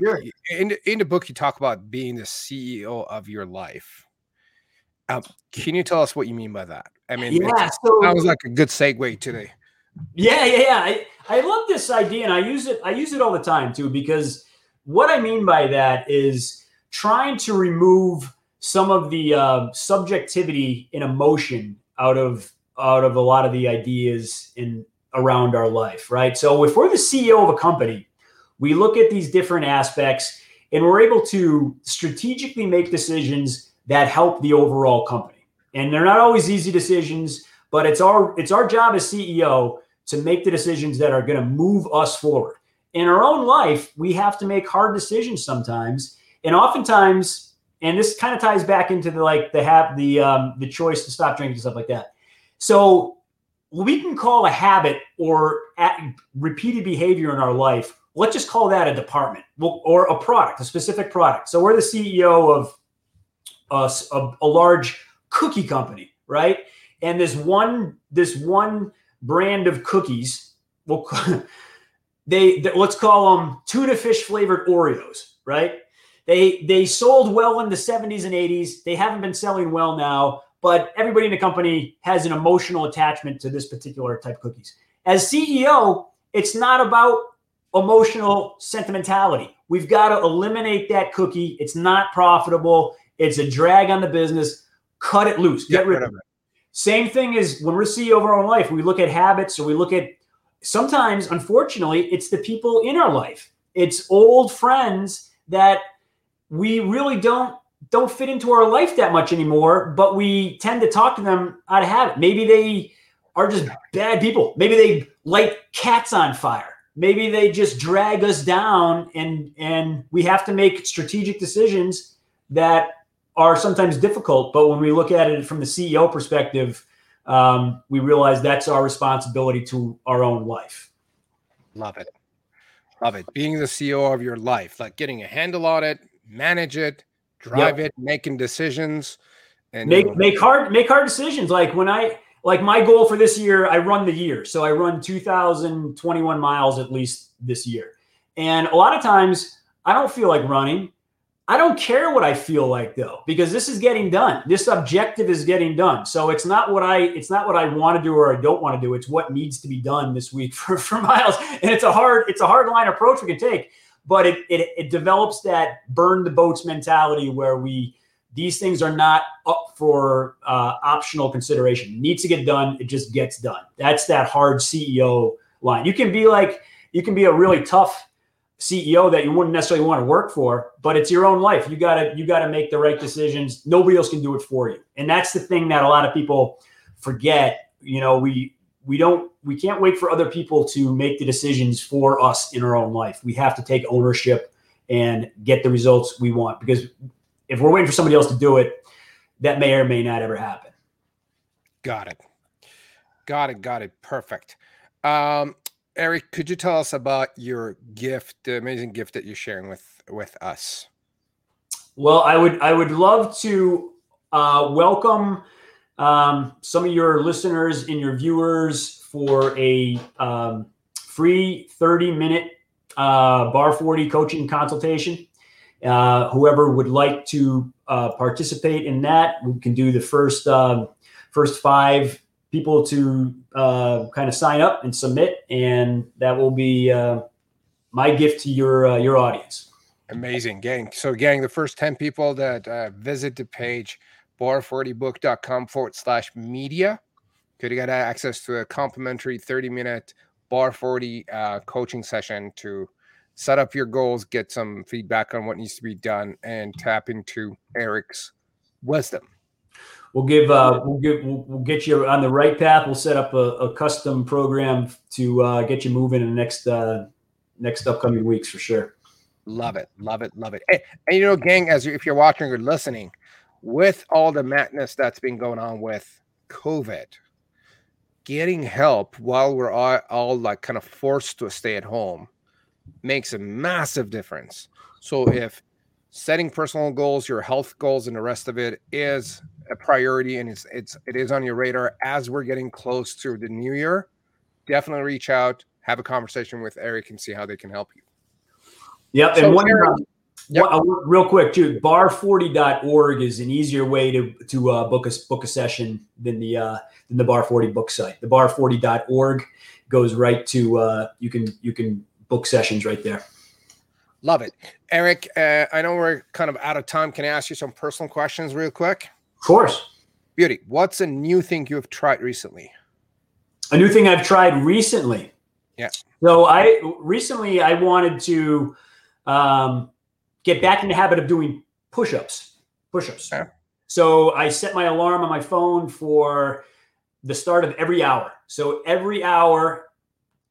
in, in the book, you talk about being the CEO of your life. Um, can you tell us what you mean by that? I mean, yeah, so, that was like a good segue today.
Yeah, yeah, yeah. I, I love this idea, and I use it. I use it all the time too, because what I mean by that is trying to remove some of the uh, subjectivity and emotion out of out of a lot of the ideas in around our life, right? So if we're the CEO of a company, we look at these different aspects and we're able to strategically make decisions that help the overall company. And they're not always easy decisions, but it's our it's our job as CEO to make the decisions that are going to move us forward. In our own life, we have to make hard decisions sometimes, and oftentimes, and this kind of ties back into the like the have the um, the choice to stop drinking and stuff like that. So we can call a habit or repeated behavior in our life let's just call that a department or a product a specific product. So we're the ceo of a, a, a large cookie company right? And this one this one brand of cookies well they, they let's call them tuna fish flavored oreos right? They they sold well in the 70s and 80s they haven't been selling well now but everybody in the company has an emotional attachment to this particular type of cookies. As CEO, it's not about emotional sentimentality. We've got to eliminate that cookie. It's not profitable. It's a drag on the business. Cut it loose. Get rid of it. Same thing is when we're CEO of our own life, we look at habits or we look at sometimes, unfortunately, it's the people in our life. It's old friends that we really don't don't fit into our life that much anymore, but we tend to talk to them out of habit. Maybe they are just bad people. Maybe they light cats on fire. Maybe they just drag us down and and we have to make strategic decisions that are sometimes difficult. But when we look at it from the CEO perspective, um, we realize that's our responsibility to our own life.
Love it. Love it. Being the CEO of your life, like getting a handle on it, manage it, drive yep. it, making decisions,
and make make hard make hard decisions. Like when I like my goal for this year, I run the year, so I run 2,021 miles at least this year, and a lot of times I don't feel like running. I don't care what I feel like though, because this is getting done. This objective is getting done. So it's not what I it's not what I want to do or I don't want to do. It's what needs to be done this week for, for miles. And it's a hard it's a hard line approach we can take but it, it, it develops that burn the boats mentality where we these things are not up for uh, optional consideration. Needs to get done. It just gets done. That's that hard CEO line. You can be like you can be a really tough CEO that you wouldn't necessarily want to work for, but it's your own life. You gotta you gotta make the right decisions. Nobody else can do it for you, and that's the thing that a lot of people forget. You know, we we don't we can't wait for other people to make the decisions for us in our own life. We have to take ownership and get the results we want because if we're waiting for somebody else to do it, that may or may not ever happen.
Got it. Got it. Got it. Perfect. Um, Eric, could you tell us about your gift, the amazing gift that you're sharing with with us?
Well, I would I would love to uh, welcome um, some of your listeners and your viewers for a um, free 30 minute uh, Bar 40 coaching consultation. Uh, whoever would like to uh, participate in that, we can do the first um, first five people to uh, kind of sign up and submit, and that will be uh, my gift to your uh, your audience.
Amazing, gang. So, gang, the first 10 people that visit the page, bar40book.com forward slash media, could you get access to a complimentary 30 minute bar 40 uh, coaching session to set up your goals, get some feedback on what needs to be done, and tap into Eric's wisdom.
We'll give uh, we'll give we'll, we'll get you on the right path. We'll set up a, a custom program to uh, get you moving in the next uh, next upcoming weeks for sure.
Love it, love it, love it. And, and you know, gang, as you, if you're watching or listening, with all the madness that's been going on with COVID, getting help while we're all, all like kind of forced to stay at home makes a massive difference. So if setting personal goals, your health goals, and the rest of it is a priority and it's it's it is on your radar as we're getting close to the new year, definitely reach out, have a conversation with Eric and see how they can help you.
Yep. So and one, Eric, uh, yep. uh, real quick, too, bar40.org is an easier way to to uh, book a book a session than the uh, than the Bar 40 book site. The bar40.org goes right to uh, you can you can book sessions right there.
Love it, Eric. Uh, I know we're kind of out of time. Can I ask you some personal questions real quick?
Of course.
Beauty. What's a new thing you have tried recently?
A new thing I've tried recently.
Yeah.
So I recently I wanted to um, get back in the habit of doing push-ups. Push-ups. Okay. So I set my alarm on my phone for the start of every hour. So every hour,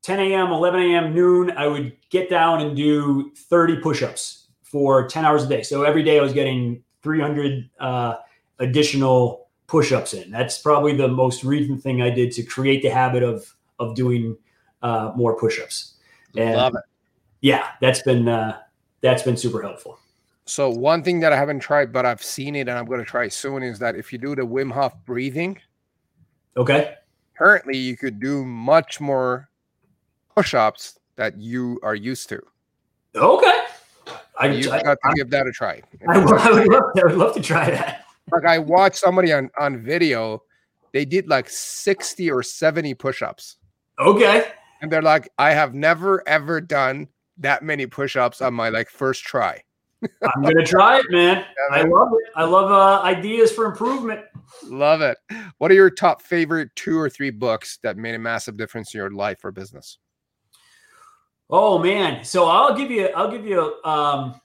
10 a.m., 11 a.m., noon, I would get down and do 30 push-ups for 10 hours a day. So every day I was getting 300 uh, additional push-ups in. That's probably the most recent thing I did to create the habit of of doing uh, more push-ups.
And Love it.
Yeah, that's been uh, that's been super helpful.
So one thing that I haven't tried, but I've seen it and I'm going to try soon is that if you do the Wim Hof breathing,
okay,
currently you could do much more push-ups that you are used to.
Okay,
I, you got to I, give that a try.
I, would, I, would love, I would love to try that.
Like I watched somebody on on video, they did like sixty or seventy push-ups.
Okay,
and they're like, I have never ever done that many push-ups on my like first try.
I'm gonna try it, man. Yeah, man. I love it. I love uh, ideas for improvement.
Love it. What are your top favorite two or three books that made a massive difference in your life or business?
Oh man, so I'll give you I'll give you um,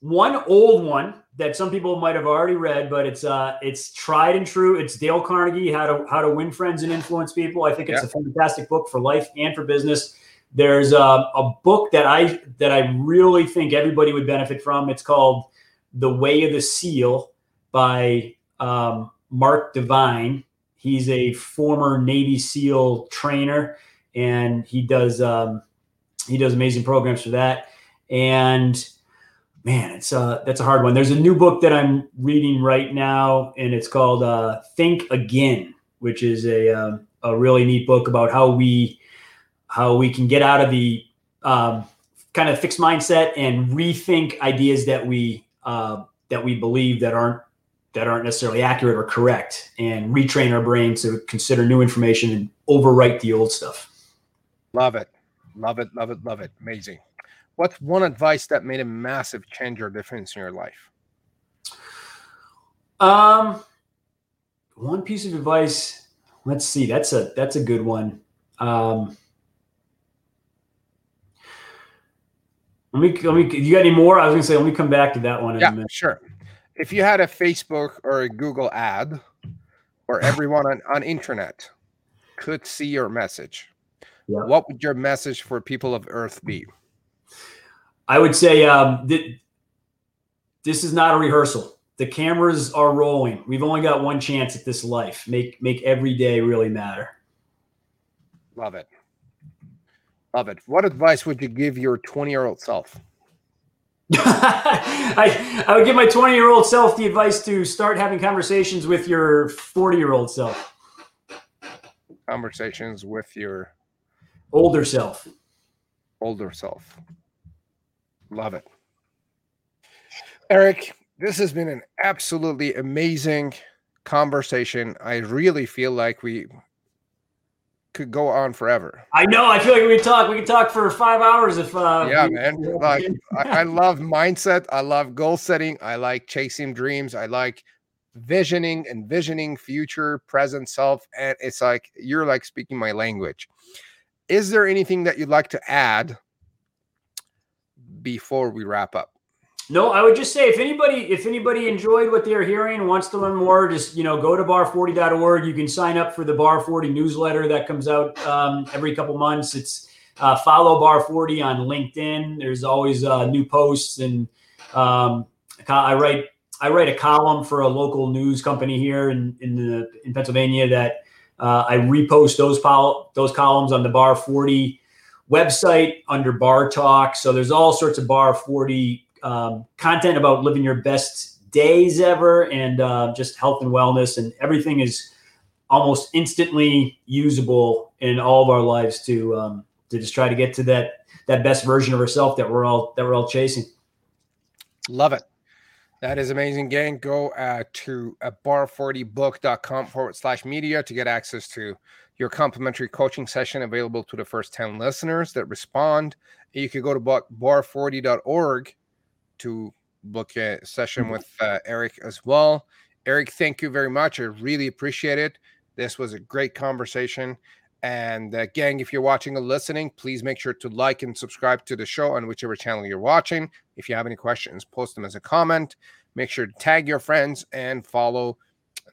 one old one that some people might have already read, but it's uh it's tried and true. It's Dale Carnegie, How to How to Win Friends and Influence People. I think it's yeah. a fantastic book for life and for business. There's a, a book that I that I really think everybody would benefit from. It's called The Way of the Seal by um, Mark Divine. He's a former Navy SEAL trainer, and he does um, he does amazing programs for that. And man, it's uh that's a hard one. There's a new book that I'm reading right now, and it's called uh, Think Again, which is a uh, a really neat book about how we how we can get out of the um, kind of fixed mindset and rethink ideas that we uh, that we believe that aren't that aren't necessarily accurate or correct, and retrain our brains to consider new information and overwrite the old stuff.
Love it, love it, love it, love it. Amazing. What's one advice that made a massive change or difference in your life?
Um, one piece of advice. Let's see. That's a that's a good one. Um, let me let me. You got any more? I was gonna say. Let me come back to that one.
yeah, sure. If you had a Facebook or a Google ad, where everyone on on internet could see your message, yeah. what would your message for people of Earth be?
I would say um, th- this is not a rehearsal. The cameras are rolling. We've only got one chance at this life. Make make every day really matter.
Love it. Love it. What advice would you give your 20 year old self?
I, I would give my 20 year old self the advice to start having conversations with your 40 year old self.
Conversations with your
older self.
Older self. Love it. Eric, this has been an absolutely amazing conversation. I really feel like we could go on forever.
I know. I feel like we could talk. We could talk for five hours if. Uh,
yeah, man. Like I, I love mindset. I love goal setting. I like chasing dreams. I like visioning, and envisioning future, present self, and it's like you're like speaking my language. Is there anything that you'd like to add before we wrap up?
No, I would just say if anybody if anybody enjoyed what they're hearing, wants to learn more, just you know go to bar40.org. You can sign up for the Bar 40 newsletter that comes out um, every couple months. It's uh, follow Bar 40 on LinkedIn. There's always uh, new posts, and um, I write I write a column for a local news company here in in the in Pennsylvania that uh, I repost those pol- those columns on the Bar 40 website under Bar Talk. So there's all sorts of Bar 40 um, content about living your best days ever and uh, just health and wellness and everything is almost instantly usable in all of our lives to um, to just try to get to that that best version of ourselves that we're all that we're all chasing.
Love it. That is amazing, gang. Go uh, to uh, bar40book.com forward slash media to get access to your complimentary coaching session available to the first 10 listeners that respond. You can go to bar40.org to book a session mm-hmm. with uh, Eric as well. Eric, thank you very much. I really appreciate it. This was a great conversation. And uh, gang, if you're watching or listening, please make sure to like and subscribe to the show on whichever channel you're watching. If you have any questions, post them as a comment. Make sure to tag your friends and follow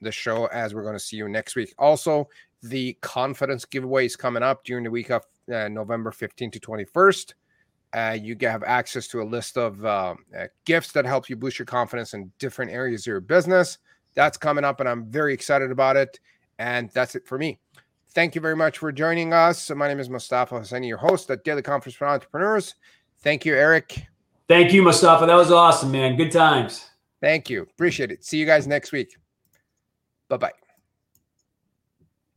the show as we're going to see you next week. Also, the confidence giveaway is coming up during the week of uh, November 15th to 21st. Uh, you have access to a list of uh, uh, gifts that help you boost your confidence in different areas of your business. That's coming up, and I'm very excited about it. And that's it for me. Thank you very much for joining us. My name is Mustafa Hosseini, your host at Daily Confidence for Entrepreneurs. Thank you, Eric.
Thank you, Mustafa. That was awesome, man. Good times.
Thank you. Appreciate it. See you guys next week. Bye bye.